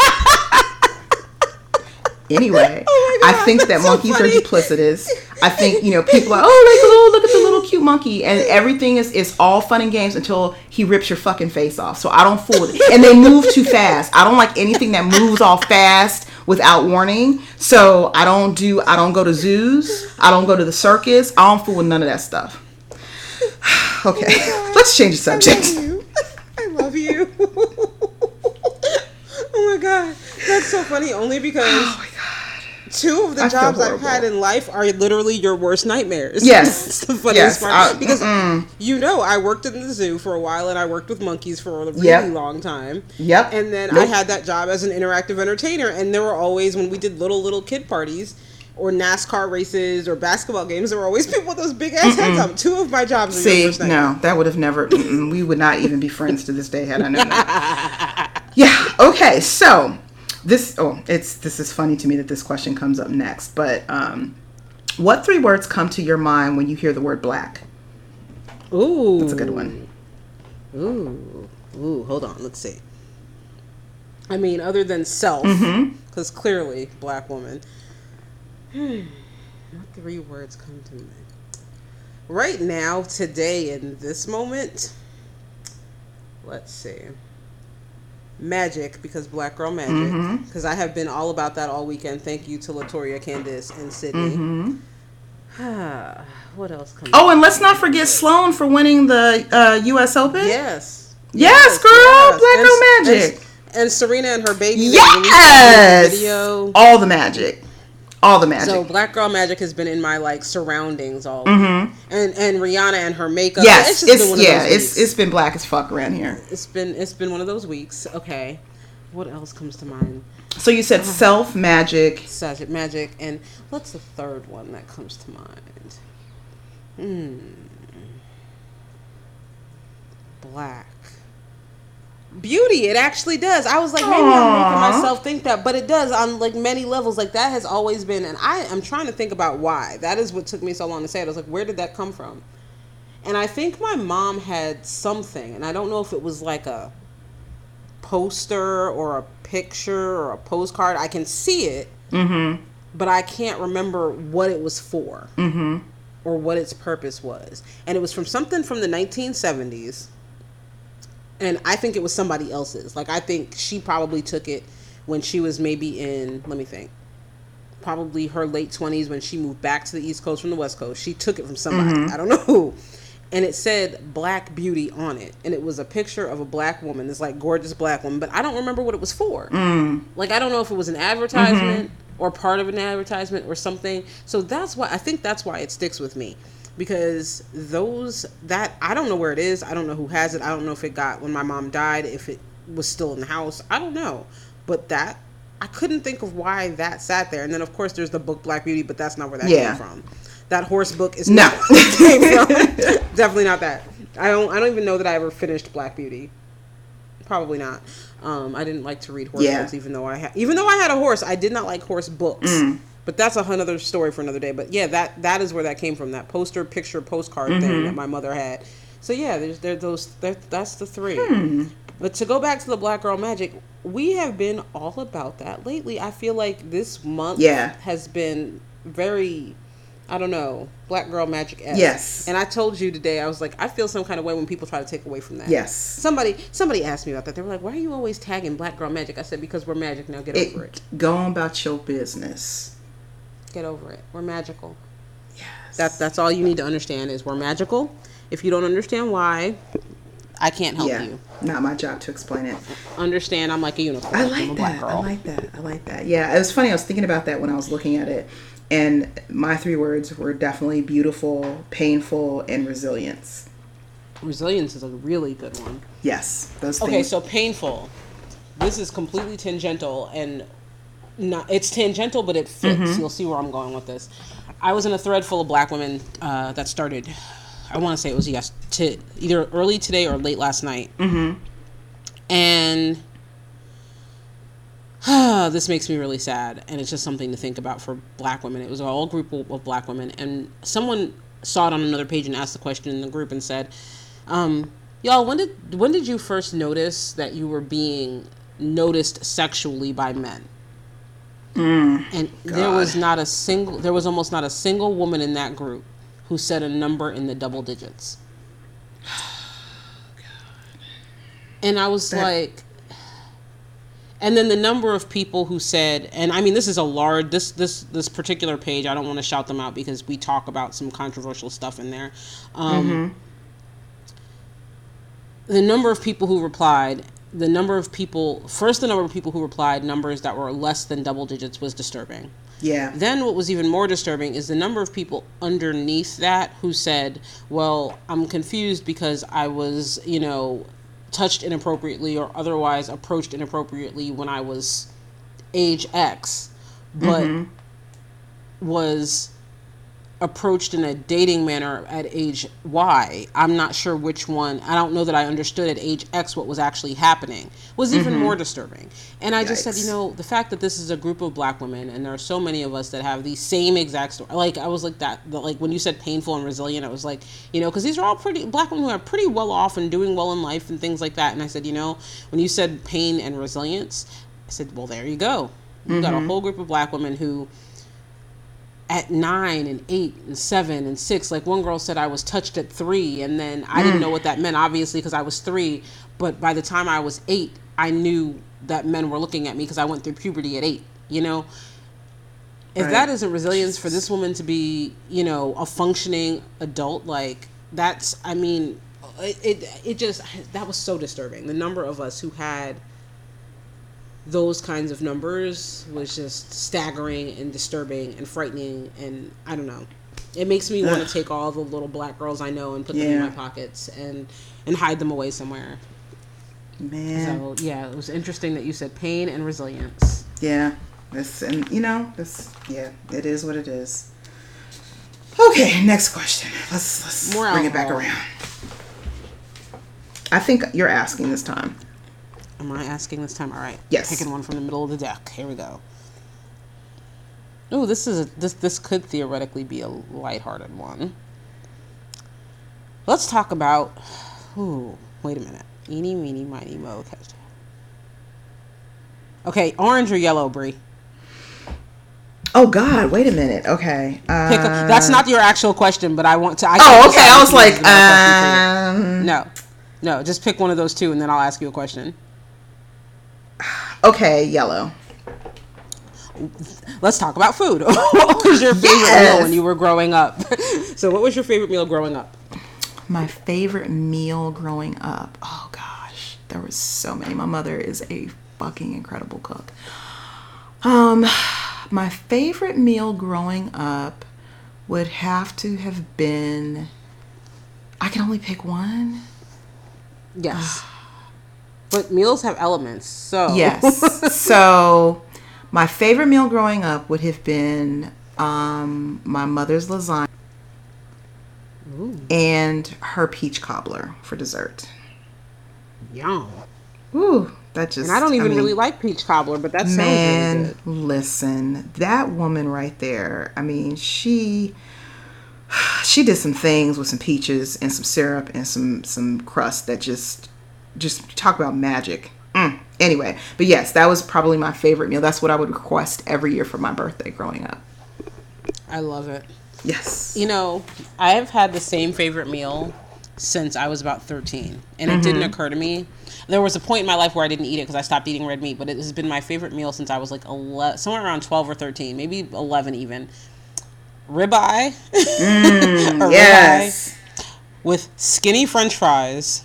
Anyway, Oh my I think that that's so monkeys are duplicitous. I think you know people are oh like little look at the little cute monkey and everything is is all fun and games until he rips your fucking face off. So I don't fool with it. And they move too fast. I don't like anything that moves all fast without warning. So I don't do I don't go to zoos. I don't go to the circus. I don't fool with none of that stuff. Okay, let's change the I subject. love you. I love you. oh my god, that's so funny. Only because Oh. Two of the I jobs I've had in life are literally your worst nightmares. Yes. That's the funniest Yes, part. I- because mm-mm. you know, I worked in the zoo for a while and I worked with monkeys for a really Yep. long time. Yep. And then I had that job as an interactive entertainer, and there were always when we did little little kid parties. Or NASCAR races or basketball games. There were always people with those big ass heads up. Two of my jobs See, worst no, that would have never. we would not even be friends to this day had I known that. yeah. Okay. So this. Oh, it's this is funny to me that this question comes up next. But um, what three words come to your mind when you hear the word black? Ooh, That's a good one. Ooh, ooh, hold on. Let's see. I mean, other than self, Mm-hmm. because clearly, black woman. Hmm. What three words come to me? Right now, today, in this moment, let's see. Magic, because Black Girl Magic. Mm-hmm. Because I have been all about that all weekend. Thank you to Latorria Candice and Cydney. Mm-hmm. What else Oh, and let's not forget Sloane for winning the uh, U.S. Open. Yes. Yes, girl, yes. Black And- Girl Magic. And, and Serena and her baby. Yes, video. all the magic, all the magic. So Black Girl Magic has been in my like surroundings all, mm-hmm. and and Rihanna and her makeup. Yes, it's been it's of yeah, it's it's been black as fuck around here. it's been it's been one of those weeks. Okay, what else comes to mind? So you said self magic. Magic, magic, and what's the third one that comes to mind? Hmm. Black. Beauty, it actually does. I was like, maybe I'm making myself think that, but it does on like many levels. Like that has always been, and I am trying to think about why. That is what took me so long to say it. I was like, where did that come from? And I think my mom had something, and I don't know if it was like a poster or a picture or a postcard. I can see it, Mm-hmm. but I can't remember what it was for Mm-hmm. or what its purpose was. And it was from something from the 1970s. And I think it was somebody else's. Like, I think she probably took it when she was maybe in, let me think, probably her late 20s when she moved back to the East Coast from the West Coast. She took it from somebody. Mm-hmm. I don't know who. And it said Black Beauty on it. And it was a picture of a black woman, this like gorgeous black woman, but I don't remember what it was for. Mm. Like I don't know if it was an advertisement mm-hmm. or part of an advertisement or something. So that's why I think that's why it sticks with me. Because those that I don't know where it is. I don't know who has it. I don't know if it got when my mom died, if it was still in the house. I don't know. But that I couldn't think of why that sat there. And then of course there's the book Black Beauty, but that's not where that Yeah. came from. That horse book is No. not came from. Definitely not that. I don't I don't even know that I ever finished Black Beauty. Probably not. Um, I didn't like to read horse Yeah. books, even though I had, even though I had a horse, I did not like horse books. Mm. But that's a whole other story for another day. But yeah, that that is where that came from. That poster, picture, postcard Mm-hmm. thing that my mother had. So yeah, there's there those there, that's the three. Hmm. But to go back to the Black Girl Magic, we have been all about that lately. I feel like this month Yeah. has been very I don't know, Black Girl Magic. Yes. And I told you today, I was like, I feel some kind of way when people try to take away from that. Yes. Somebody somebody asked me about that. They were like, "Why are you always tagging Black Girl Magic?" I said, "Because we're magic now. Get over it. It, go on about your business. Get over it. We're magical. Yes. That that's all you need to understand is we're magical. If you don't understand why, I can't help yeah. you. Not my job to explain it. Understand? I'm like a unicorn. I I'm a like black that. girl. I like that. I like that. Yeah, it was funny. I was thinking about that when I was looking at it, and my three words were definitely beautiful, painful, and resilience. Resilience is a really good one. Yes, those Okay, things. so painful. This is completely tangential and not. It's tangential, but it fits. Mm-hmm. You'll see where I'm going with this. I was in a thread full of black women uh, that started. I want to say it was yes, to either early today or late last night. Mm-hmm. And this makes me really sad, and it's just something to think about for black women. It was all a group of, of black women, and someone saw it on another page and asked the question in the group and said, um, "Y'all, when did when did you first notice that you were being noticed sexually by men?" And there was not a single, there was almost not a single woman in that group who said a number in the double digits. And I was That- like, and then the number of people who said, and I mean, this is a large this this this particular page. I don't want to shout them out because we talk about some controversial stuff in there. Um, The number of people who replied, the number of people, first the number of people who replied, numbers that were less than double digits was disturbing. yeah. Then what was even more disturbing is the number of people underneath that who said, "Well, I'm confused because I was, you know, touched inappropriately or otherwise approached inappropriately when I was age X, but mm-hmm. was approached in a dating manner at age Y. I'm not sure which one. I don't know that I understood at age X what was actually happening. Was even mm-hmm. more disturbing. And I just said, you know, the fact that this is a group of black women and there are so many of us that have the same exact story. Like I was like that. the- Like when you said painful and resilient, I was like, you know, because these are all pretty black women who are pretty well off and doing well in life and things like that. And I said, you know, when you said pain and resilience, I said, well, there you go. You got a mm-hmm. whole group of black women who at nine and eight and seven and six. Like one girl said, I was touched at three, and then I didn't mm. know what that meant, obviously, because I was three. But by the time I was eight, I knew that men were looking at me because I went through puberty at eight. You know, if Right. that isn't resilience for this woman to be, you know, a functioning adult, like that's, I mean, it, it it just that was so disturbing. The number of us who had those kinds of numbers was just staggering and disturbing and frightening and I don't know. It makes me want to take all the little black girls I know and put them in my pockets and and hide them away somewhere. Man. So yeah, it was interesting that you said pain and resilience. Yeah. This and you know, this yeah, it is what it is. Okay, next question. Let's let's More bring it back around. I think you're asking this time. Am I asking this time? All right. Yes. Picking one from the middle of the deck. Here we go. Oh, this is a, this this could theoretically be a lighthearted one. Let's talk about. Ooh, wait a minute. Eeny, meeny, miny, mo. catch. Okay, orange or yellow, Bri? Oh God, wait a minute. Okay. Uh, Pick a, that's not your actual question, but I want to. I Oh, okay. I was like, use another question for you. um, no, no. Just pick one of those two, and then I'll ask you a question. Okay, yellow. Let's talk about food. what was your favorite Yes. meal when you were growing up? so, what was your favorite meal growing up? My favorite meal growing up. Oh gosh, there was so many. My mother is a fucking incredible cook. Um, my favorite meal growing up would have to have been. I can only pick one. Yes. But meals have elements, so Yes. so, my favorite meal growing up would have been um, my mother's lasagna and her peach cobbler for dessert. Yum. Ooh, that just. And I don't even mean, really like peach cobbler, but that sounds Man, really good. listen, that woman right there. I mean, she she did some things with some peaches and some syrup and some some crust that just just talk about magic. Mm. Anyway, but yes, that was probably my favorite meal. That's what I would request every year for my birthday growing up. I love it. Yes. You know, I have had the same favorite meal since I was about 13. And it didn't occur to me. There was a point in my life where I didn't eat it because I stopped eating red meat, but it has been my favorite meal since I was like 11, somewhere around 12 or 13, maybe 11 even. Ribeye. Yes. ribeye with skinny french fries.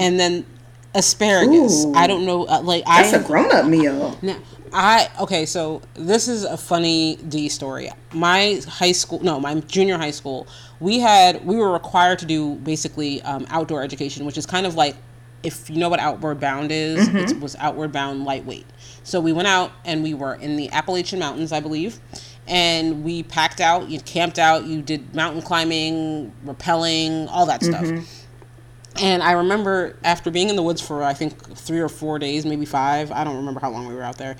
And then asparagus. Ooh. I don't know. uh, Like, That's I a grown up meal. now, I okay, so this is a funny D story. My high school, no, my junior high school, we had we were required to do basically um, outdoor education, which is kind of like if you know what Outward Bound is, it was Outward Bound lightweight. So we went out and we were in the Appalachian Mountains, I believe, and we packed out, you camped out, you did mountain climbing, rappelling, all that stuff. And I remember after being in the woods for I think three or four days, maybe five. I don't remember how long we were out there.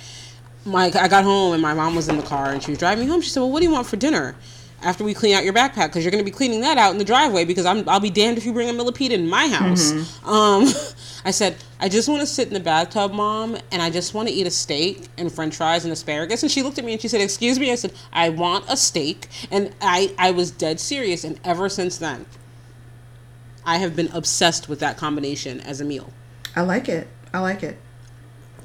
My I got home and my mom was in the car and she was driving me home. She said, "Well, what do you want for dinner?" After we clean out your backpack, because you're going to be cleaning that out in the driveway, because I'm I'll be damned if you bring a millipede in my house. Um, I said, I just want to sit in the bathtub, mom, and I just want to eat a steak and French fries and asparagus. And she looked at me and she said, "Excuse me." I said, "I want a steak," and I I was dead serious. And ever since then, I have been obsessed with that combination as a meal. I like it. I like it.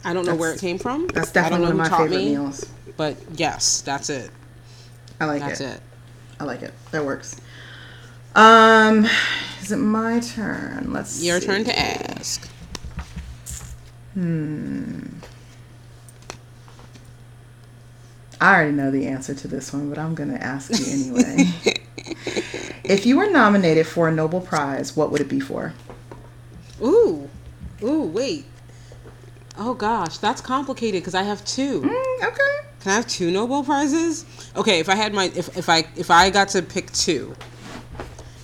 I don't know where it came from. That's definitely one of my favorite me, meals. But yes, that's it. I like That's it. That's it. I like it. That works. Um, is it my turn? Let's. Your see. turn to ask. I already know the answer to this one, but I'm going to ask you anyway. if you were nominated for a Nobel Prize, what would it be for? Ooh, ooh, wait. Oh gosh, that's complicated because I have two. Mm, okay. Can I have two Nobel prizes? Okay, if I had my if, if I if I got to pick two,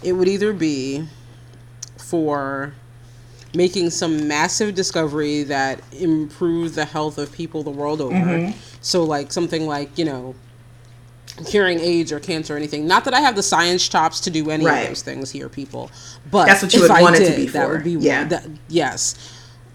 it would either be for making some massive discovery that improves the health of people the world over. So like something like, you know, curing AIDS or cancer or anything. Not that I have the science chops to do any Right. of those things here, people. But That's what you would I want it to did, be That for. would be Yeah. that, yes.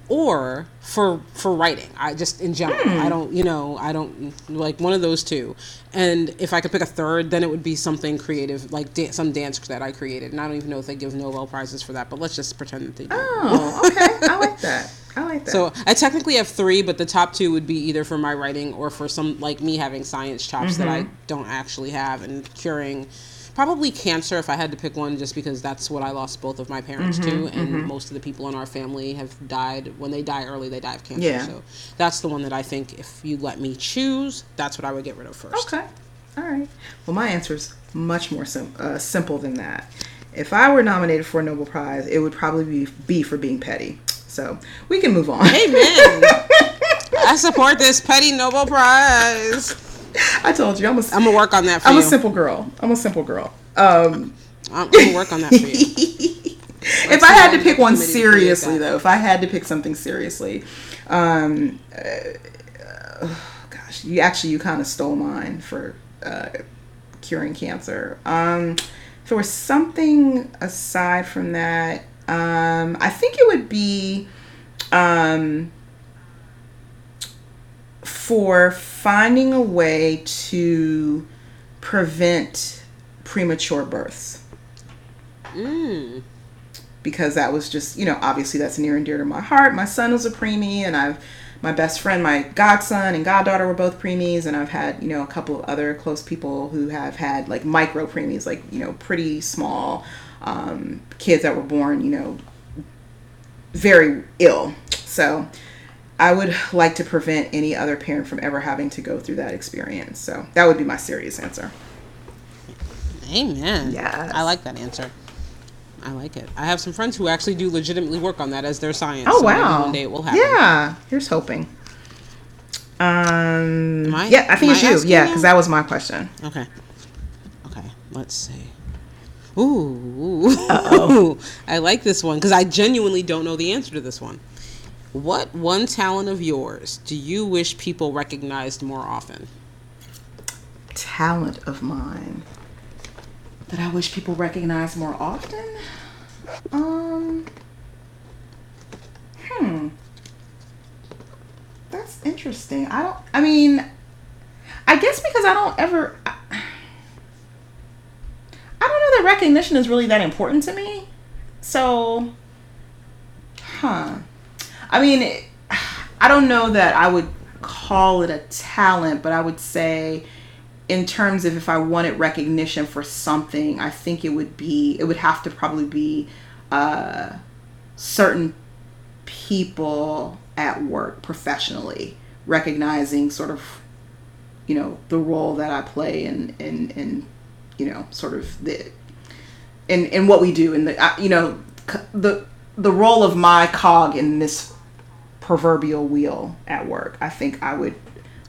Or for for writing. I just in general. Hmm. I don't you know, I don't like one of those two. And if I could pick a third, then it would be something creative, like da- some dance that I created. And I don't even know if they give Nobel prizes for that, but let's just pretend that they do. Oh, okay. I like that. I like that. So I technically have three, but the top two would be either for my writing or for some like me having science chops that I Mm-hmm. don't actually have and curing probably cancer if I had to pick one, just because that's what I lost both of my parents Mm-hmm, to, and most of the people in our family have died. When they die early, they die of cancer. Yeah. So that's the one that I think if you let me choose, that's what I would get rid of first. Okay. All right. Well, my answer is much more sim- uh, simple than that. If I were nominated for a Nobel Prize, it would probably be, be for being petty. So we can move on. Amen. I support this petty Nobel Prize. I told you, I'm a, I'm gonna work on that for I'm you. a simple girl. I'm a simple girl. Um, I'm, I'm gonna work on that for you. if I had to pick one the committee create seriously, though, if I had to pick something seriously, um, uh, gosh, you actually you kind of stole mine for uh, curing cancer. Um, if there was something aside from that, um, I think it would be um, for finding a way to prevent premature births Mm. because that was just you know obviously that's near and dear to my heart my son was a preemie and i've my best friend my godson and goddaughter were both preemies and i've had you know a couple of other close people who have had like micro preemies like you know pretty small um, kids that were born you know very ill so i would like to prevent any other parent from ever having to go through that experience so that would be my serious answer Amen. Yes. I like that answer. I like it. I have some friends who actually do legitimately work on that as their science. oh so maybe wow One day it will happen. yeah here's hoping um I- yeah i think it's I you yeah because that was my question Okay. Okay. Let's see. Ooh. I like this one because I genuinely don't know the answer to this one. What one talent of yours do you wish people recognized more often? talent of mine that I wish people recognized more often? Um, hmm. That's interesting. I don't, I mean, I guess because I don't ever, I, I don't know that recognition is really that important to me. So, huh. I mean, I don't know that I would call it a talent, but I would say, in terms of if I wanted recognition for something, I think it would be, it would have to probably be uh, certain people at work professionally recognizing sort of, you know, the role that I play in, in, in you know, sort of the, in, in what we do and the, uh, you know, the, the role of my cog in this proverbial wheel at work. I think I would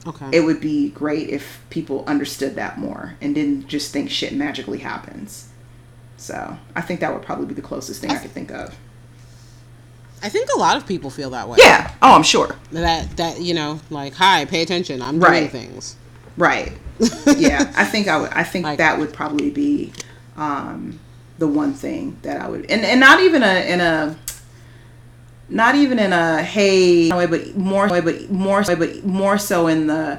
Okay. it would be great if people understood that more and didn't just think shit magically happens. So I think that would probably be the closest thing I could think of. I think a lot of people feel that way. Yeah. Oh, I'm sure. That that you know, like, hi, pay attention. I'm Right. doing things. Right. Yeah. I think I would. I think Like- that would probably be um, the one thing that I would, and and not even a in a. Not even in a hey way, but more way, but more way, but more so in the,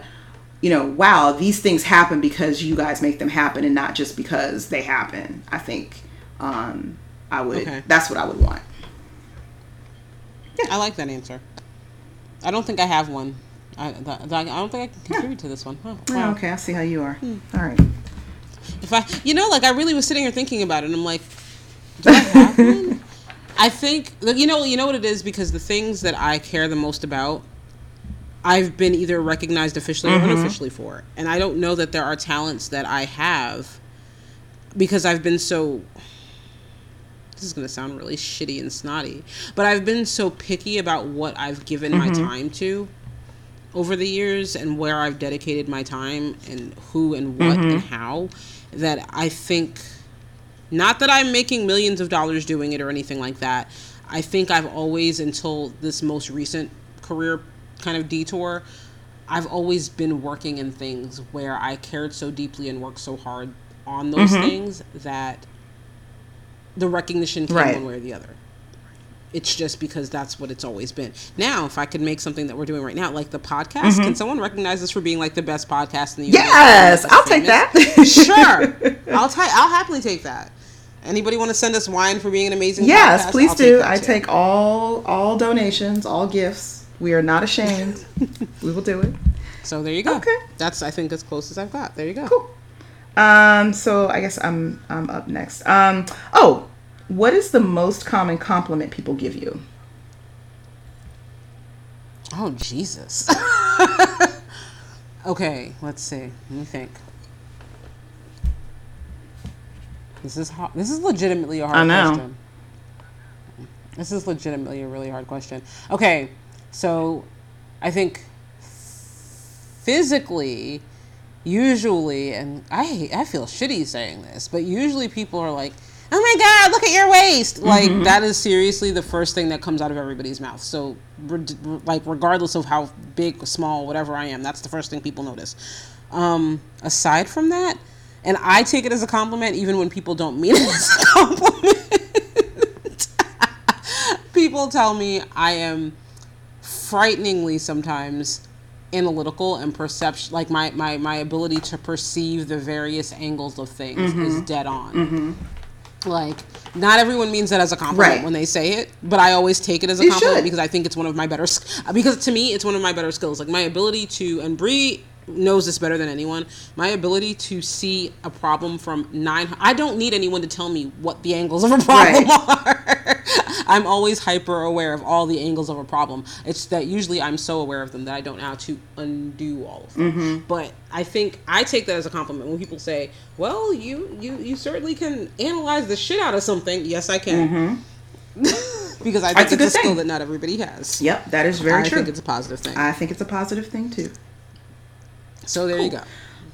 you know, wow, these things happen because you guys make them happen, and not just because they happen. I think um, I would. Okay. That's what I would want. yeah. I like that answer. I don't think I have one. I, I don't think I can contribute to this one. Huh, Oh, okay, I see how you are. Hmm. All right. If I, you know, like I really was sitting here thinking about it, and I'm like, do I have one? I think you know, you know what it is because the things that I care the most about, I've been either recognized officially or mm-hmm. unofficially for, and I don't know that there are talents that I have because I've been so. This is gonna sound really shitty and snotty, but I've been so picky about what I've given my mm-hmm. time to over the years and where I've dedicated my time and who and what and mm-hmm. how that I think not that I'm making millions of dollars doing it or anything like that. I think I've always until this most recent career kind of detour I've always been working in things where I cared so deeply and worked so hard on those mm-hmm. things that the recognition came Right. one way or the other. It's just because that's what it's always been. Now, if I could make something that we're doing right now, like the podcast, can someone recognize us for being like the best podcast in the universe? Yes, I'll take that. sure, I'll take. I'll happily take that. Anybody want to send us wine for being an amazing? Yes, podcast? please I'll do. that I too. take all all donations, all gifts. We are not ashamed. we will do it. So there you go. Okay. That's I think as close as I've got. There you go. Cool. Um, so I guess I'm I'm up next. Um, oh, what is the most common compliment people give you? Oh Jesus. okay, let's see. Let me think. This is hard. This is legitimately a hard I know. question. This is legitimately a really hard question. Okay, so I think physically, usually, and I I feel shitty saying this, but usually people are like, "Oh my god, look at your waist!" Like mm-hmm. that is seriously the first thing that comes out of everybody's mouth. So, re- like regardless of how big, small, whatever I am, that's the first thing people notice. Um, aside from that, and I take it as a compliment, even when people don't mean it as a compliment. people tell me I am frighteningly sometimes analytical and perception like my, my my ability to perceive the various angles of things mm-hmm. is dead on mm-hmm. Like not everyone means that as a compliment Right. when they say it but i always take it as a compliment should. because i think it's one of my better because to me it's one of my better skills like my ability to and Bri knows this better than anyone my ability to see a problem from nine i don't need anyone to tell me what the angles of a problem are i'm always hyper aware of all the angles of a problem. It's that usually i'm so aware of them that i don't know how to undo all of them. But i think i take that as a compliment when people say well you you you certainly can analyze the shit out of something. Yes i can. Because i think That's a it's a, good skill that not everybody has. Yep, that is very i true. I think it's a positive thing. I think it's a positive thing too. so there you go.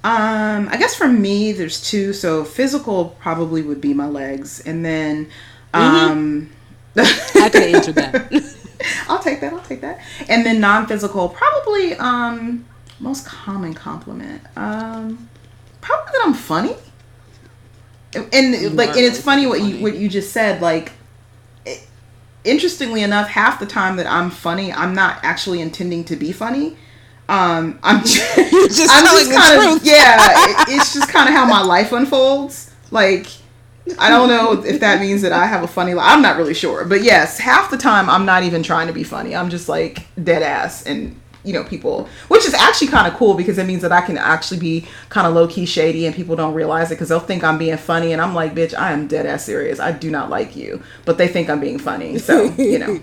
Um, I guess for me, there's two. So physical probably would be my legs, and then, um, i could have answered that I'll take that. I'll take that. And then non-physical, probably um, most common compliment. Um, probably that I'm funny. And like, and it's really funny what you what you just said. Like, it- interestingly enough, half the time that I'm funny, I'm not actually intending to be funny. Um, I'm just, just I'm just the kind of yeah. It, it's just kind of how my life unfolds. Like, I don't know if that means that I have a funny life. I'm not really sure, but yes, half the time I'm not even trying to be funny. I'm just like dead ass, and you know, people, which is actually kind of cool because it means that I can actually be kind of low key shady, and people don't realize it because they'll think I'm being funny, and I'm like, bitch, I am dead ass serious. I do not like you, but they think I'm being funny, so you know.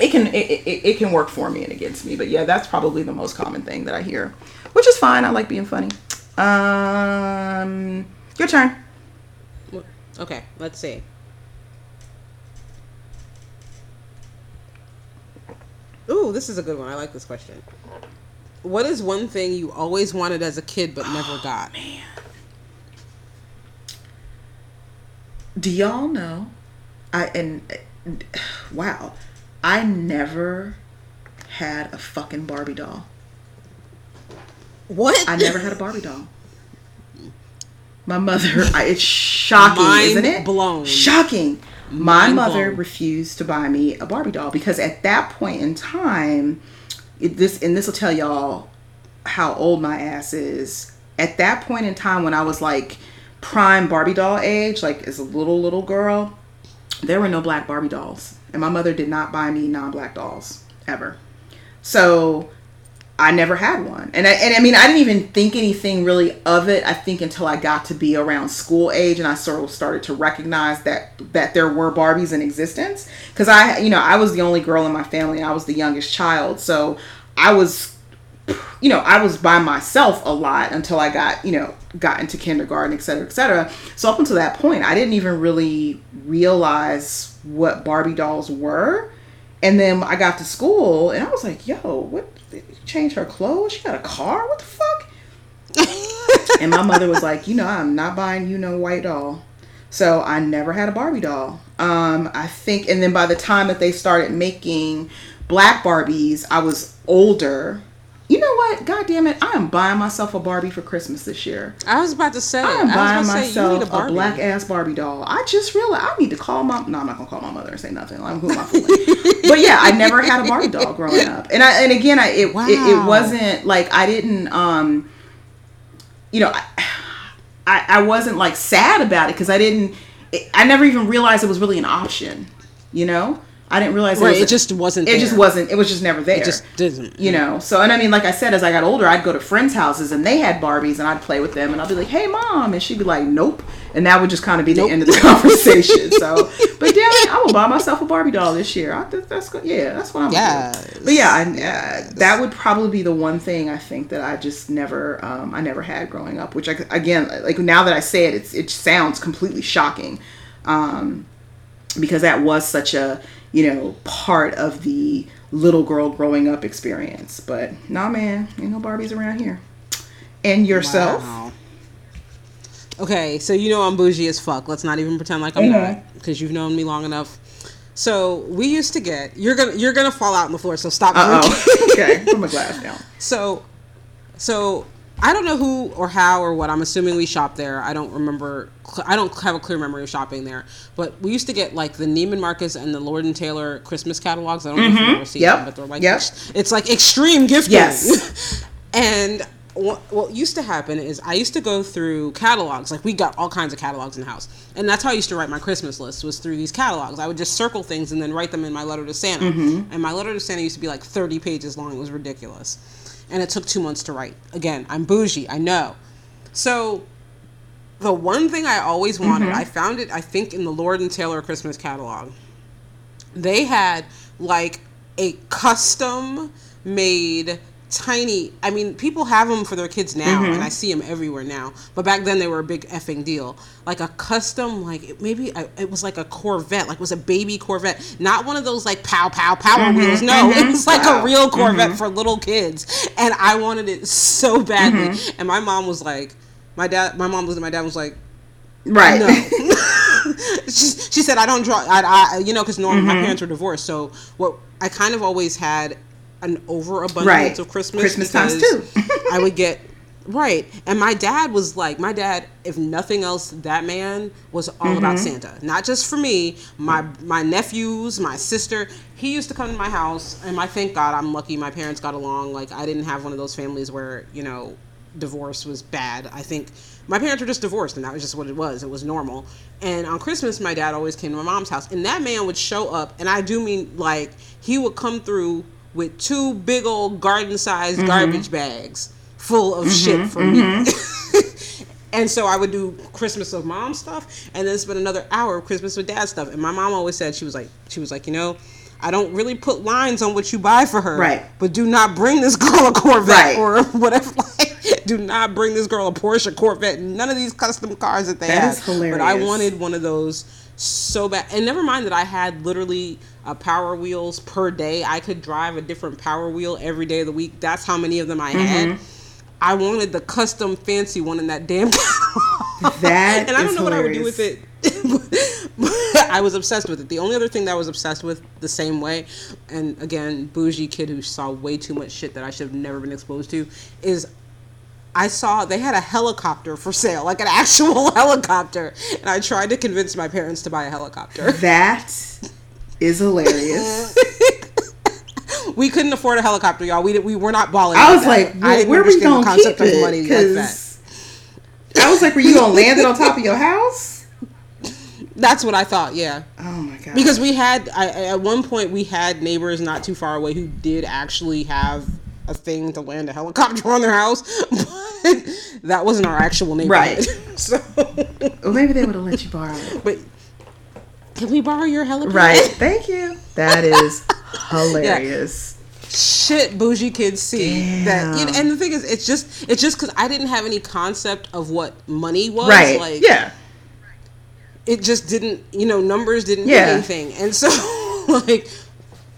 It can it, it, it can work for me and against me, but yeah, that's probably the most common thing that I hear, which is fine. I like being funny. Um, your turn. Okay let's see Ooh, this is a good one. I like this question. What is one thing you always wanted as a kid but never got? Man. Do y'all know? I and uh, wow, I never had a fucking Barbie doll. What? I never had a Barbie doll. My mother, I, it's shocking, Mind isn't it? blown. Shocking. My Mind mother blown. refused to buy me a Barbie doll because at that point in time, it, this and this will tell y'all how old my ass is. At that point in time, when I was like prime Barbie doll age, like as a little little girl, there were no black Barbie dolls, and my mother did not buy me non-black dolls ever. So I never had one, and I, and I mean I didn't even think anything really of it. I think until I got to be around school age, and I sort of started to recognize that that there were Barbies in existence. Because I, you know, I was the only girl in my family, I was the youngest child, so I was, you know, I was by myself a lot until I got, you know, got into kindergarten, et cetera, et cetera. So up until that point, I didn't even really realize what Barbie dolls were. And then I got to school and I was like, yo, what? Change her clothes? She got a car? What the fuck? and my mother was like, you know, I'm not buying you no white doll. So I never had a Barbie doll. Um, I think, and then by the time that they started making black Barbies, I was older. You know what? God damn it. I am buying myself a Barbie for Christmas this year. I was about to say. I am I buying was about say, myself a, a, black ass Barbie doll. I just realized I need to call my. No, I'm not gonna call my mother and say nothing. I'm who am I fooling? but yeah, I never had a Barbie doll growing up, and I and again, I it, it it wasn't like I didn't um, you know, I I, I wasn't like sad about it because I didn't. It, I never even realized it was really an option. You know, I didn't realize Right, was it just wasn't It there. just wasn't. It was just never there. It just didn't. You know. So and I mean, like I said, as I got older, I'd go to friends' houses and they had Barbies, and I'd play with them, and I'd be like, "Hey, mom," and she'd be like, "Nope," and that would just kind of be the end of the conversation. so, but damn it, I will buy myself a Barbie doll this year. I think that's good. Yeah, that's what I'm. Yes. Gonna. But yeah, I, uh, that would probably be the one thing I think that I just never, um, I never had growing up. Which I, again, like now that I say it, it's, it sounds completely shocking. Um, because that was such a you know part of the little girl growing up experience but nah man ain't no barbies around here and yourself Wow. Okay, so you know I'm bougie as fuck. Let's not even pretend like I'm not, because you've known me long enough. So we used to get you're gonna you're gonna fall out on the floor. So stop okay put my glass down So, so I don't know who or how or what. I'm assuming we shopped there. I don't remember. I don't have a clear memory of shopping there. But we used to get like the Neiman Marcus and the Lord and Taylor Christmas catalogs. I don't know if you've ever seen Mm-hmm. Yep. them, but they're like Yep. it's like extreme gifting. Yes. and what, what used to happen is I used to go through catalogs. Like we got all kinds of catalogs in the house, and that's how I used to write my Christmas list was through these catalogs. I would just circle things and then write them in my letter to Santa. Mm-hmm. And my letter to Santa used to be like 30 pages long. It was ridiculous, and it took two months to write. Again, I'm bougie. I know. So the one thing I always wanted, mm-hmm. I found it. I think in the Lord and Taylor Christmas catalog they had like a custom made tiny i mean people have them for their kids now Mm-hmm. and i see them everywhere now but back then they were a big effing deal like a custom like maybe a, it was like a corvette like it was a baby corvette not one of those like pow pow power wheels no it was like Mm-hmm. Wow. a real corvette for little kids and i wanted it so badly Mm-hmm. and my mom was like my dad my mom was my dad was like right no. she, she said, I don't draw, I, I you know, because normally Mm-hmm. my parents were divorced. So what I kind of always had an overabundance Right. of Christmas. Christmas times too. I would get, right. And my dad was like, my dad, if nothing else, that man was all about Mm-hmm. Santa. Not just for me, my, my nephews, my sister. He used to come to my house, and my thank God I'm lucky my parents got along. Like, I didn't have one of those families where, you know, divorce was bad. I think my parents were just divorced, and that was just what it was. It was normal. And on Christmas, my dad always came to my mom's house, and that man would show up, and I do mean like he would come through with two big old garden-sized Mm-hmm. garbage bags full of shit for me. And so I would do Christmas with mom stuff, and then spend another hour of Christmas with dad stuff. And my mom always said she was like, she was like, you know, I don't really put lines on what you buy for her, Right. But do not bring this girl a Corvette Right. or whatever. Like, do not bring this girl a Porsche, Corvette, none of these custom cars that they That have. But I wanted one of those so bad. And never mind that I had literally uh, power wheels per day. I could drive a different power wheel every day of the week. That's how many of them I had. Mm-hmm. I wanted the custom fancy one in that damn. That and I don't know what I would do with it. I was obsessed with it. The only other thing that I was obsessed with the same way, and again, bougie kid who saw way too much shit that I should have never been exposed to, is I saw they had a helicopter for sale, like an actual helicopter, and I tried to convince my parents to buy a helicopter. that is hilarious We couldn't afford a helicopter, y'all. We we were not balling. i was like I didn't where we understand gonna the concept of money like that. i was like were you gonna land it on top of your house That's what I thought. Yeah. oh my god because we had I- at one point we had neighbors not too far away who did actually have a thing to land a helicopter on their house but that wasn't our actual neighborhood Right. so well maybe they would have let you borrow it but can we borrow your helicopter right. Thank you. That is hilarious. Shit bougie kids see that you know, and the thing is it's just it's just because i didn't have any concept of what money was right. like yeah. it just didn't you know numbers didn't Yeah. mean anything. And so like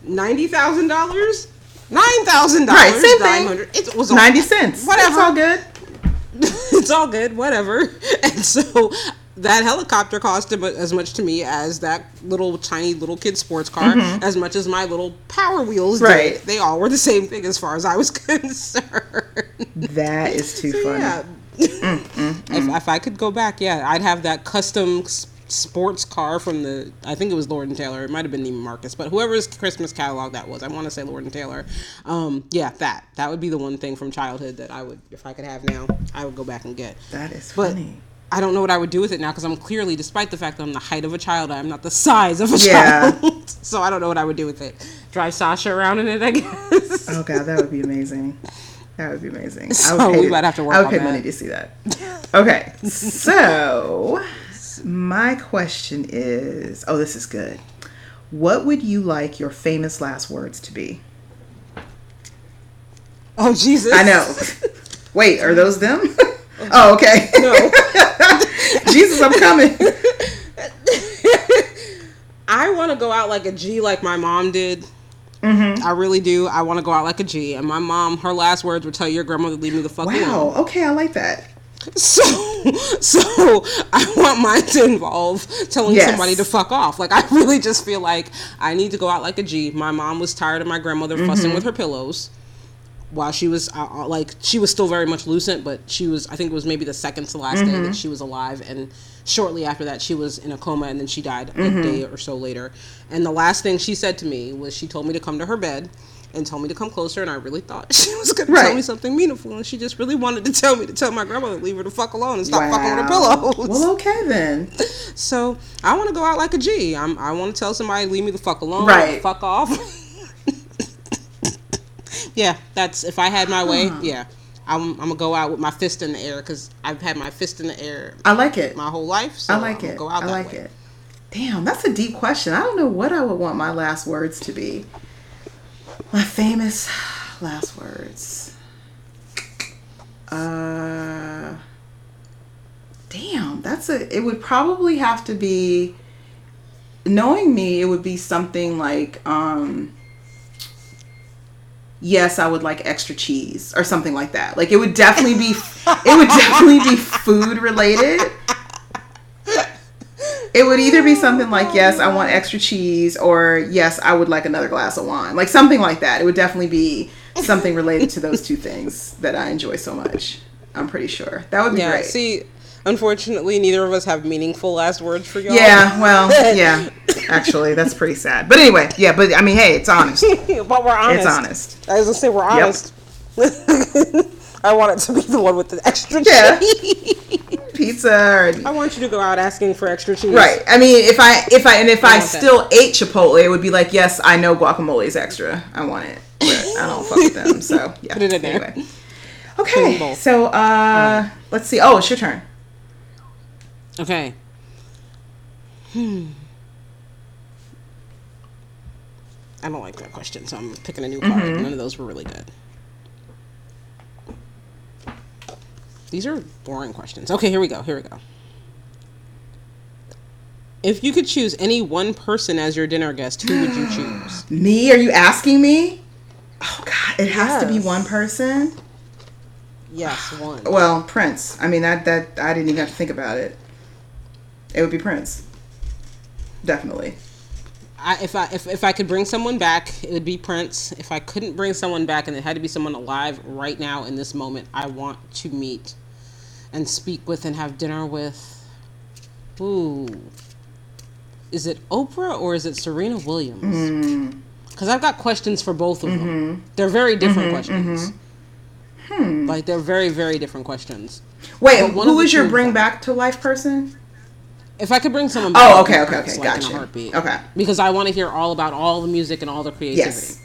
ninety thousand dollars? Nine thousand dollars. Right, same thing. it was all, 90 cents. Whatever. it's all good. It's all good whatever. And so that helicopter cost as much to me as that little tiny little kid sports car as much as my little power wheels did. Mm-hmm. Right. they all were the same thing as far as i was concerned that is too funny yeah. If, if I could go back, yeah, I'd have that custom sports car from the. I think it was Lord and Taylor. It might have been Neiman Marcus, but whoever's Christmas catalog that was, I want to say Lord and Taylor. Um, yeah, that that would be the one thing from childhood that I would, if I could have now, I would go back and get. that is But- funny I don't know what I would do with it now because I'm clearly, despite the fact that I'm the height of a child, I'm not the size of a Yeah. child. so I don't know what I would do with it. Drive Sasha around in it, I guess. Oh god, that would be amazing. That would be amazing. I So would we might have to work I would pay that. money to see that. Okay, so my question is, oh, this is good. What would you like your famous last words to be? Oh Jesus! I know. Wait, are those them? Oh, okay. No. Jesus, I'm coming. I want to go out like a G, like my mom did. Mm-hmm. I really do. I want to go out like a G. And my mom, her last words were, "Tell your grandmother to leave me the fuck alone." Wow. Okay, I like that. So, so I want mine to involve telling Yes. somebody to fuck off. Like I really just feel like I need to go out like a G. My mom was tired of my grandmother fussing mm-hmm. with her pillows while she was uh, uh, like she was still very much lucent, but she was I think it was maybe the second to last day that she was alive, and shortly after that she was in a coma, and then she died a day or so later. And the last thing she said to me was she told me to come to her bed. And told me to come closer, and I really thought she was going to tell me something meaningful, and she just really wanted to tell me to tell my grandmother to leave her the fuck alone and stop fucking with her pillows. Well, okay then. So I want to go out like a G. I'm, I want to tell somebody leave me the fuck alone. Right. Fuck off. yeah, that's if I had my way. Yeah, I'm, I'm gonna go out with my fist in the air because I've had my fist in the air I like it. my whole life. So I like it. Go out I like way. it. Damn, that's a deep question. I don't know what I would want my last words to be. My famous last words. Uh Damn, that's a it would probably have to be knowing me, it would be something like um Yes, I would like extra cheese or something like that. Like it would definitely be it would definitely be food related. It would either be something like, yes, I want extra cheese, or yes, I would like another glass of wine. Like something like that. It would definitely be something related to those two things that I enjoy so much. I'm pretty sure. That would be Yeah. great. See, unfortunately, neither of us have meaningful last words for y'all. yeah, well, yeah. Actually, that's pretty sad. But anyway, yeah, but I mean, hey, it's honest. but we're honest. It's honest. I was gonna say we're honest. I want it to be the one with the extra Yeah. cheese. Pizza or I want you to go out asking for extra cheese. Right. I mean, if I if I and if I, that. still ate Chipotle, it would be like, yes, I know guacamole is extra. I want it, but I don't fuck with them. So yeah. Put it in there. Anyway. Okay. So uh, let's see. Oh, it's your turn. Okay. Hmm. I don't like that question, so I'm picking a new card. Mm-hmm. None of those were really good. These are boring questions. Okay, here we go. Here we go. If you could choose any one person as your dinner guest, who would you choose? Me? Are you asking me? Oh God, it has to be one person. Yes, one. Well, Prince. I mean, that that I didn't even have to think about it. It would be Prince. Definitely. I, if I if, if I could bring someone back, it would be Prince. If I couldn't bring someone back, and it had to be someone alive right now in this moment, I want to meet and speak with and have dinner with. Ooh, is it Oprah or is it Serena Williams? Mm-hmm. Because I've got questions for both of them. Mm-hmm. They're very different mm-hmm. questions. Hmm. Like they're very very different questions. Wait, who was your bring back to life person? If I could bring someone back, Oh, okay, okay, okay, like, in a heartbeat. Okay. Because I want to hear all about all the music and all the creativity. Yes.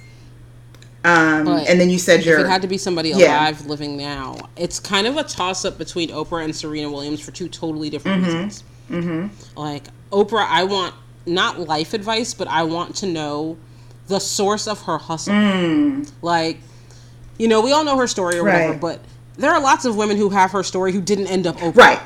Um, But and then you said If your it had to be somebody Yeah. alive, living now, it's kind of a toss up between Oprah and Serena Williams for two totally different Mm-hmm. reasons. Mm-hmm. Like Oprah, I want not life advice, but I want to know the source of her hustle. Like, you know, we all know her story or whatever, Mm. But there are lots of women who have her story who didn't end up Oprah. right,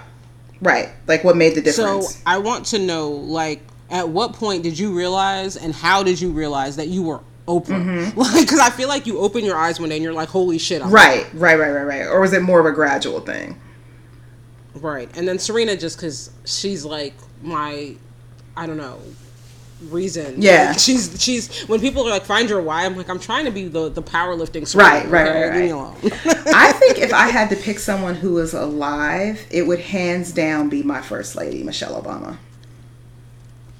right. Like what made the difference? So? I want to know, like, at what point did you realize, and how did you realize that you were Oprah? Like, because I feel like you open your eyes one day and you're like, "Holy shit!" I'm Mm-hmm. right, right, right, right, right. Or was it more of a gradual thing? Right. And then Serena, just because she's like my, I don't know, reason. Yeah. Like, she's she's when people are like, find your why. I'm like, I'm trying to be the the powerlifting. Serena, Right, right, okay? right, Leave me alone. I think if I had to pick someone who was alive, it would hands down be my first lady, Michelle Obama.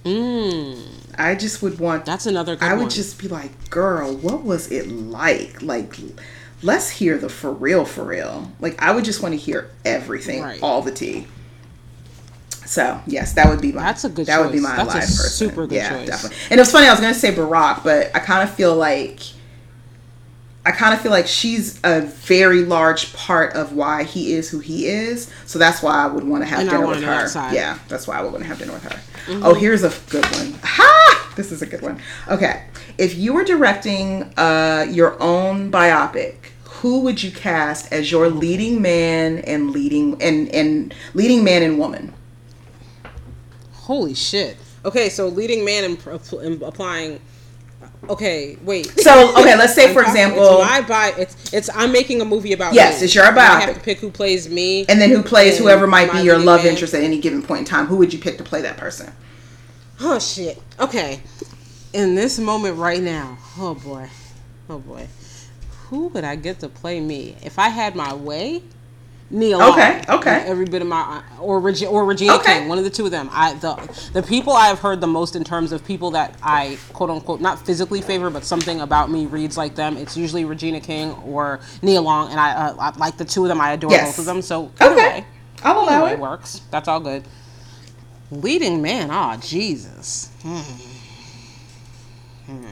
mm, I just would want. that's another good I would one. just be like, girl, what was it like? Like, let's hear the for real, for real. Like, I would just want to hear everything, Right. all the tea. So yes, that would be my. That's a good That would be my That's a live person. super good yeah, choice. definitely. And it was funny. I was gonna say Barack, but I kind of feel like. I kind of feel like she's a very large part of why he is who he is. So that's why I would want to have And dinner with her. side. Yeah, that's why I would want to have dinner with her. Mm-hmm. Oh, here's a good one. Ha! This is a good one. Okay, if you were directing uh, your own biopic, who would you cast as your leading man and leading and and leading man and woman? Holy shit. Okay, so leading man and, and applying. Uh, okay, wait. So okay, let's say I'm for talking- example, it's my bi- It's it's. I'm making a movie about. Yes, me. it's your And I have biopic. to pick who plays me. and then who plays and whoever might be your love man. interest at any given point in time. Who would you pick to play that person? Oh shit. Okay. In this moment right now. Oh boy. Oh boy. Who would I get to play me if I had my way? Neil. Okay, okay. Every bit of my or Regina or Regina Okay. King, one of the two of them. I the the people I have heard the most in terms of people that I quote unquote not physically favor, but something about me reads like them. It's usually Regina King or Nia Long, and I, uh, I like the two of them. I adore Yes. both of them. So Okay. way, I'll allow way it. works. That's all good. Leading man, oh Jesus. Hmm. Hmm.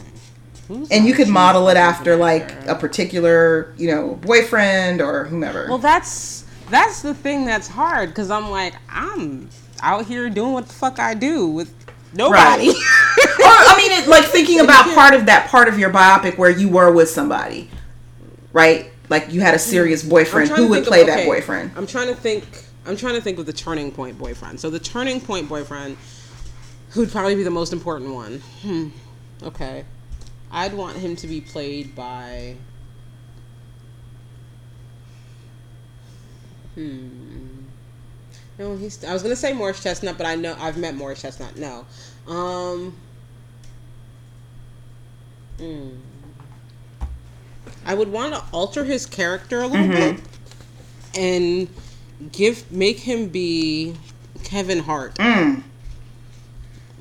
Who's And you could model it after like a particular, you know, boyfriend or whomever. Well, that's that's the thing that's hard because I'm like I'm out here doing what the fuck I do with nobody. or I mean, it, like thinking about part of that part of your biopic where you were with somebody, right? Like you had a serious boyfriend. Who would play of- that boyfriend? I'm trying to think. I'm trying to think of the turning point boyfriend. So the turning point boyfriend, who'd probably be the most important one. Hmm. Okay. I'd want him to be played by. Hmm. No, he's. I was gonna say Morris Chestnut, but I know I've met Morris Chestnut. No. Um. hmm. I would want to alter his character a little bit and give make him be Kevin Hart. Mm.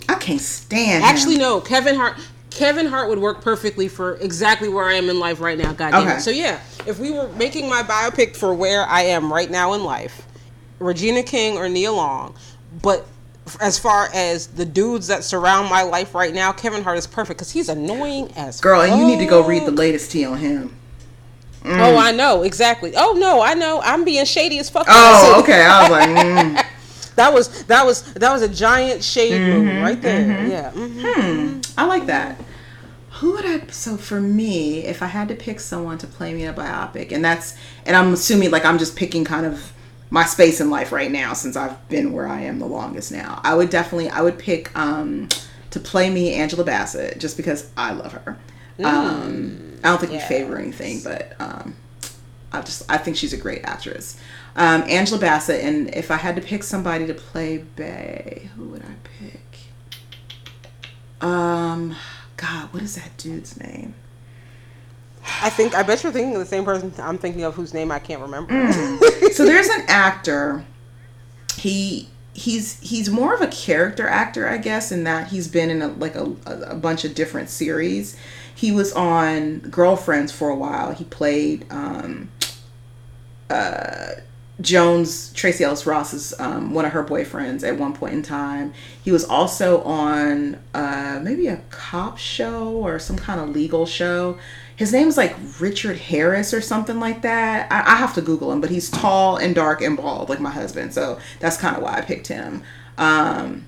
I can't stand. Actually, him. no, Kevin Hart. Kevin Hart would work perfectly for exactly where I am in life right now. God damn Okay. it. So yeah, if we were making my biopic for where I am right now in life, Regina King or Nia Long, but as far as the dudes that surround my life right now, Kevin Hart is perfect because he's annoying as girl, and you need to go read the latest tea on him. Oh, I know exactly. Oh no, I know. I'm being shady as fuck. Oh, okay. I was like, mm. That was that was that was a giant shade Mm-hmm, move right there. Yeah. mhm. I like that. Who would I? So for me, if I had to pick someone to play me in a biopic, and that's, and I'm assuming like I'm just picking kind of my space in life right now since I've been where I am the longest now. I would definitely, I would pick um to play me Angela Bassett just because I love her. Um, I don't think we favor anything, but um, I just I think she's a great actress. Um, Angela Bassett, and if I had to pick somebody to play Bay, who would I pick? Um, God, what is that dude's name? I think I bet you're thinking of the same person I'm thinking of whose name I can't remember. Mm. so there's an actor. He he's he's more of a character actor, I guess, in that he's been in a, like a, a bunch of different series. He was on Girlfriends for a while. He played um, uh, Jones, Tracee Ellis Ross's um, one of her boyfriends at one point in time. He was also on uh, maybe a cop show or some kind of legal show. His name's like Richard Harris or something like that. I, I have to Google him, but he's tall and dark and bald like my husband. So that's kind of why I picked him. Um,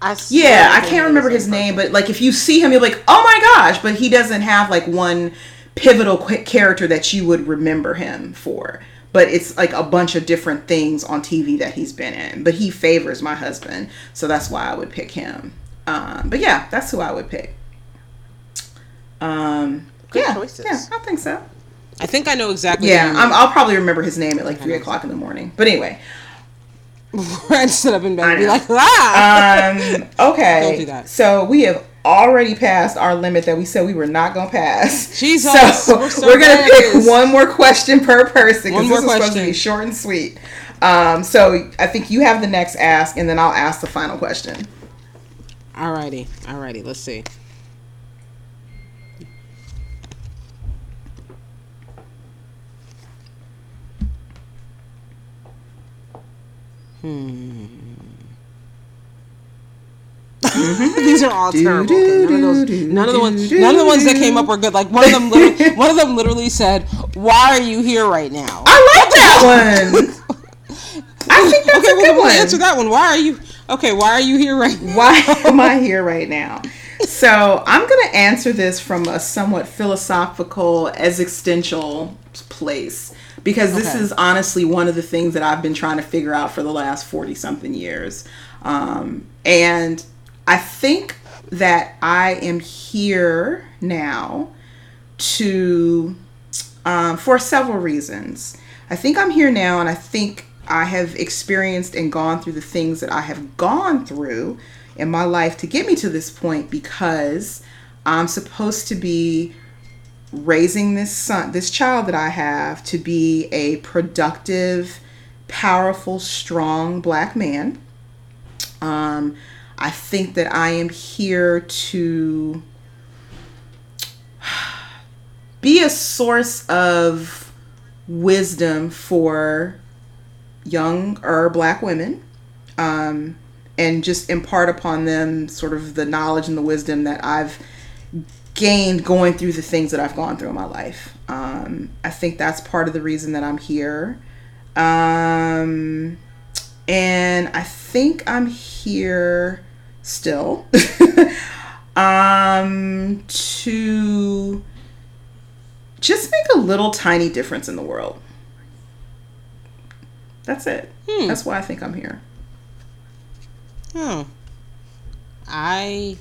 I yeah, I can't remember his name, but like if you see him, you're like, oh my gosh! But he doesn't have like one pivotal character that you would remember him for. But it's like a bunch of different things on TV that he's been in. But he favors my husband, so that's why I would pick him. Um, but yeah, that's who I would pick. Um, Good yeah, choices. yeah, I think so. I think I know exactly. Yeah, who I'm, I'll probably remember his name at like three o'clock in the morning. But anyway, I just sit up in bed and be like, ah. um, okay. Don't do that. So we have already passed our limit that we said we were not going to pass. Jesus, So we're we're, going to pick one more question per person because this is supposed to be short and sweet. Um, so I think you have the next ask, and then I'll ask the final question. Alrighty, alrighty. Let's see. Hmm. They're all terrible. None of those, none of the ones, none of the ones that came up were good. Like one of them, literally, one of them literally said, "Why are you here right now?" I like that one. I think that's okay, a good well, one. answer that one. Why are you? Okay, why are you here right now? Why am I here right now? So I'm going to answer this from a somewhat philosophical, existential place because this Okay. is honestly one of the things that I've been trying to figure out for the last 40 something years. Um, and I think that I am here now to um, for several reasons. I think I'm here now, and I think I have experienced and gone through the things that I have gone through in my life to get me to this point because I'm supposed to be raising this son, this child that I have, to be a productive, powerful, strong black man. Um, I think that I am here to be a source of wisdom for young or black women um, and just impart upon them sort of the knowledge and the wisdom that I've gained going through the things that I've gone through in my life. Um, I think that's part of the reason that I'm here. Um, and I think I'm here still um, to just make a little tiny difference in the world. That's it. That's why I think I'm here. Hmm. I,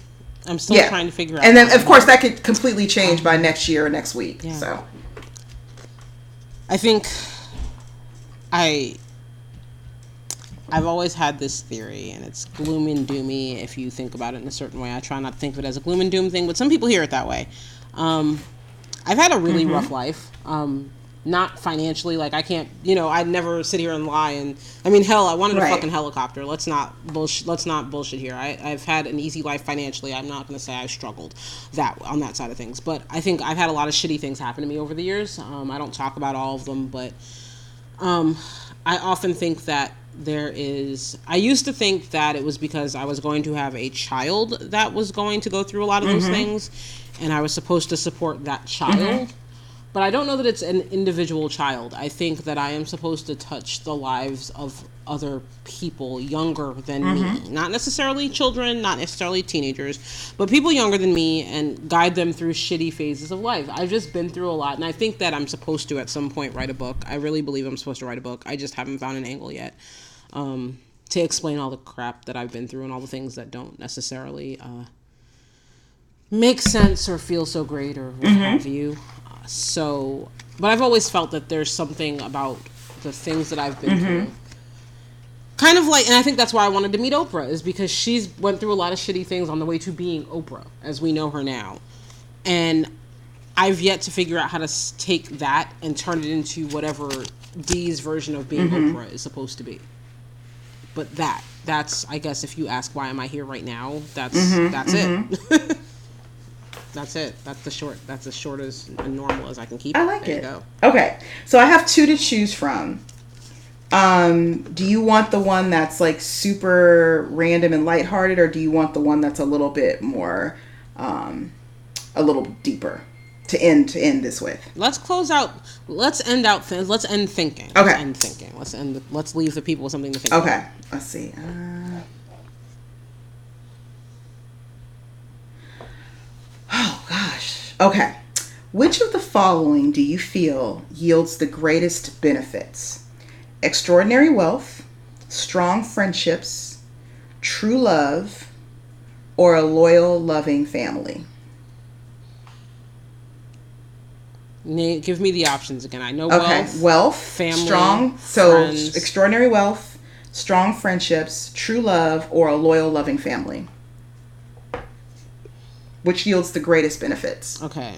I'm still Yeah. trying to figure out. And then, of course, that could completely change by next year or next week. Yeah. So, I think I I've always had this theory, and it's gloom and doomy if you think about it in a certain way. I try not to think of it as a gloom and doom thing, but some people hear it that way. Um, I've had a really Mm-hmm. rough life. Um, not financially, like I can't, you know, I'd never sit here and lie. And I mean, hell, I wanted Right. a fucking helicopter. Let's not bullshit. Let's not bullshit here. I, I've had an easy life financially. I'm not going to say I've struggled that on that side of things, but I think I've had a lot of shitty things happen to me over the years. Um, I don't talk about all of them, but um, I often think that there is. I used to think that it was because I was going to have a child that was going to go through a lot of those mm-hmm. things, and I was supposed to support that mm-hmm. child. But I don't know that it's an individual child. I think that I am supposed to touch the lives of other people younger than me. Not necessarily children, not necessarily teenagers, but people younger than me and guide them through shitty phases of life. I've just been through a lot, and I think that I'm supposed to at some point write a book. I really believe I'm supposed to write a book. I just haven't found an angle yet um, to explain all the crap that I've been through and all the things that don't necessarily uh, make sense or feel so great or what have you. Uh, so, but I've always felt that there's something about the things that I've been through. Kind of like, and I think that's why I wanted to meet Oprah, is because she's went through a lot of shitty things on the way to being Oprah, as we know her now. And I've yet to figure out how to take that and turn it into whatever Di's version of being mm-hmm. Oprah is supposed to be. But that, that's, I guess, if you ask why am I here right now, that's mm-hmm, that's it. Mm-hmm. that's it. That's the short. That's as short as normal as I can keep. I like it. Go. Okay, so I have two to choose from. Um, do you want the one that's like super random and lighthearted, or do you want the one that's a little bit more, um, a little deeper to end to end this with? Let's close out. Let's end out. Let's end thinking. Let's Okay. end thinking. Let's end. Let's leave the people with something to think. Okay, about. let's see. Uh... Oh gosh. Okay. Which of the following do you feel yields the greatest benefits? Extraordinary wealth, strong friendships, true love, or a loyal, loving family? Na- give me the options again. I know Okay. wealth. Wealth, family, strong, so friends. extraordinary wealth, strong friendships, true love, or a loyal, loving family. Which yields the greatest benefits Okay.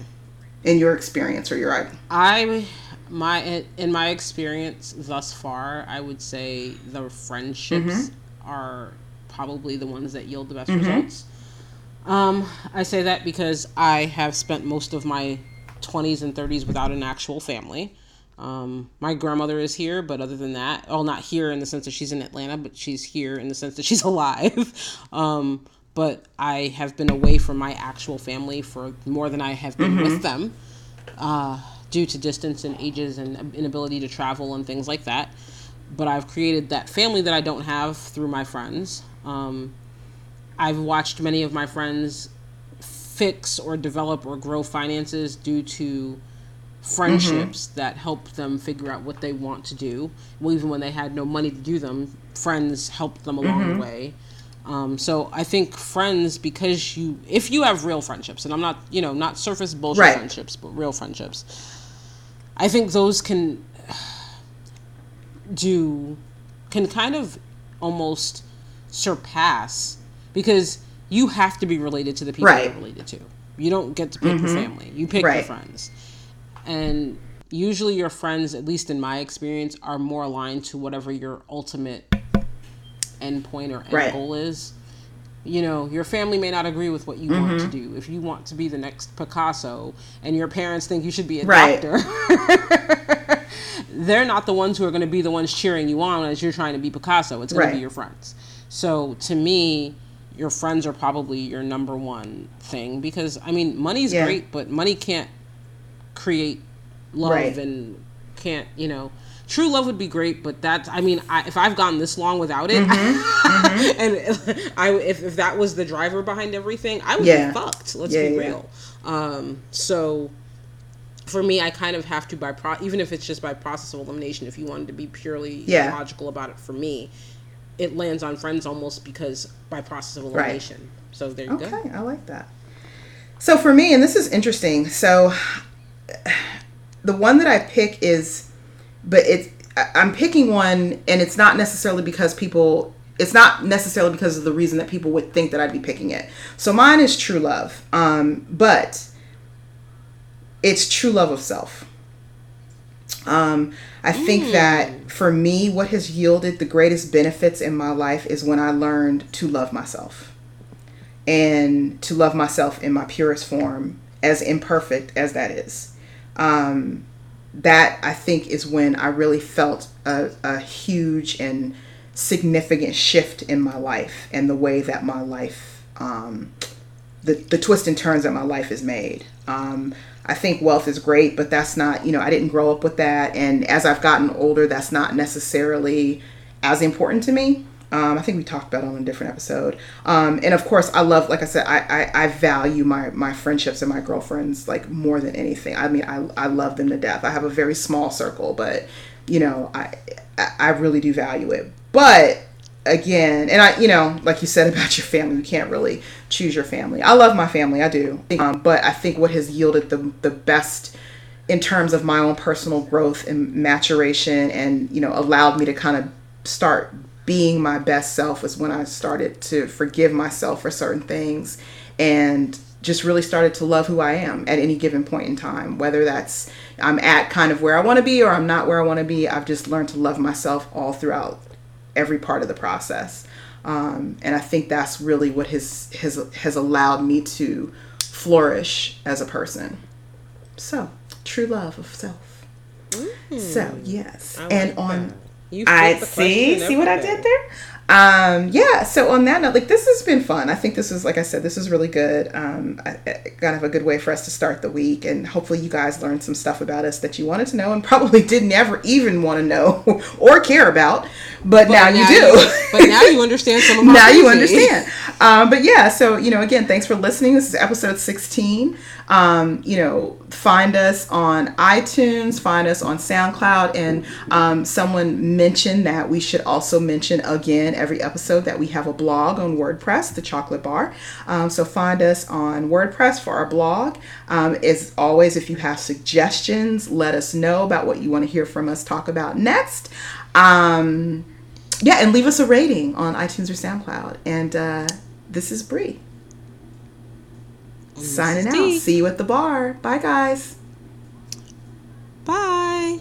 in your experience or your I my in my experience thus far, I would say the friendships Mm-hmm. are probably the ones that yield the best results. Um, I say that because I have spent most of my 20s and 30s without an actual family. Um, my grandmother is here, but other than that, well, not here in the sense that she's in Atlanta, but she's here in the sense that she's alive. um, but I have been away from my actual family for more than I have been with them, uh, due to distance and ages and inability to travel and things like that. But I've created that family that I don't have through my friends. Um, I've watched many of my friends fix or develop or grow finances due to friendships that help them figure out what they want to do. Well, even when they had no money to do them, friends helped them along the way. Um, so I think friends, because you, if you have real friendships, and I'm not, you know, not surface bullshit Right. friendships, but real friendships, I think those can do, can kind of almost surpass because you have to be related to the people Right. you're related to. You don't get to pick your mm-hmm. family. You pick your friends. And usually your friends, at least in my experience, are more aligned to whatever your ultimate end point or end Right. goal is. You know, your family may not agree with what you want to mm-hmm. do. If you want to be the next Picasso and your parents think you should be a Right. doctor, they're not the ones who are going to be the ones cheering you on as you're trying to be Picasso. It's going Right. to be your friends. So to me, your friends are probably your number one thing because I mean, money's Yeah. great, but money can't create love Right. and can't you know. True love would be great, but that's I mean, I, if I've gone this long without it, Mm-hmm. and I if, if that was the driver behind everything, I would Yeah. be fucked. Let's Yeah, be yeah. real. Um, so for me, I kind of have to by pro even if it's just by process of elimination. If you wanted to be purely logical about it, for me, it lands on friends almost because by process of elimination. So there you go. Okay, I like that. So for me, and this is interesting. So the one that I pick is, but it's I'm picking one, and it's not necessarily because people. It's not necessarily because of the reason that people would think that I'd be picking it. So mine is true love, um, but it's true love of self. Um, I think that for me, what has yielded the greatest benefits in my life is when I learned to love myself and to love myself in my purest form, as imperfect as that is. Um, that I think is when I really felt a, a huge and significant shift in my life and the way that my life, um, the, the twist and turns that my life is made. Um, I think wealth is great, but that's not, you know, I didn't grow up with that. And as I've gotten older, that's not necessarily as important to me. Um, I think we talked about on a different episode. Um, and of course, I love, like I said, I, I, I value my, my friendships and my girlfriends like more than anything. I mean, I, I love them to death. I have a very small circle, but you know, I, I I really do value it. But again, and I, you know, like you said about your family, you can't really choose your family. I love my family, I do. Um, but I think what has yielded the the best in terms of my own personal growth and maturation, and you know, allowed me to kind of start being my best self was when I started to forgive myself for certain things and just really started to love who I am at any given point in time. Whether that's I'm at kind of where I want to be or I'm not where I want to be, I've just learned to love myself all throughout every part of the process. Um, and I think that's really what has has has allowed me to flourish as a person. So, true love of self. So yes, and on that. You I see. See what I did there? Um, yeah. So on that note, like this has been fun. I think this is, like I said, this is really good. Um, I, I, kind of a good way for us to start the week, and hopefully you guys learned some stuff about us that you wanted to know and probably didn't ever even want to know or care about, but, now, you do. but now you understand some of my now you understand. Um, but yeah, so you know, again, thanks for listening. This is episode sixteen. Um, you know, find us on iTunes, find us on SoundCloud, and um, someone mentioned that we should also mention again every episode that we have a blog on WordPress, the Chocolate Bar. Um, so find us on WordPress for our blog. Um, as always, if you have suggestions, let us know about what you want to hear from us talk about next. Um, yeah, and leave us a rating on iTunes or SoundCloud. And uh, this is Bri. Signing out. See you at the bar. Bye, guys. Bye.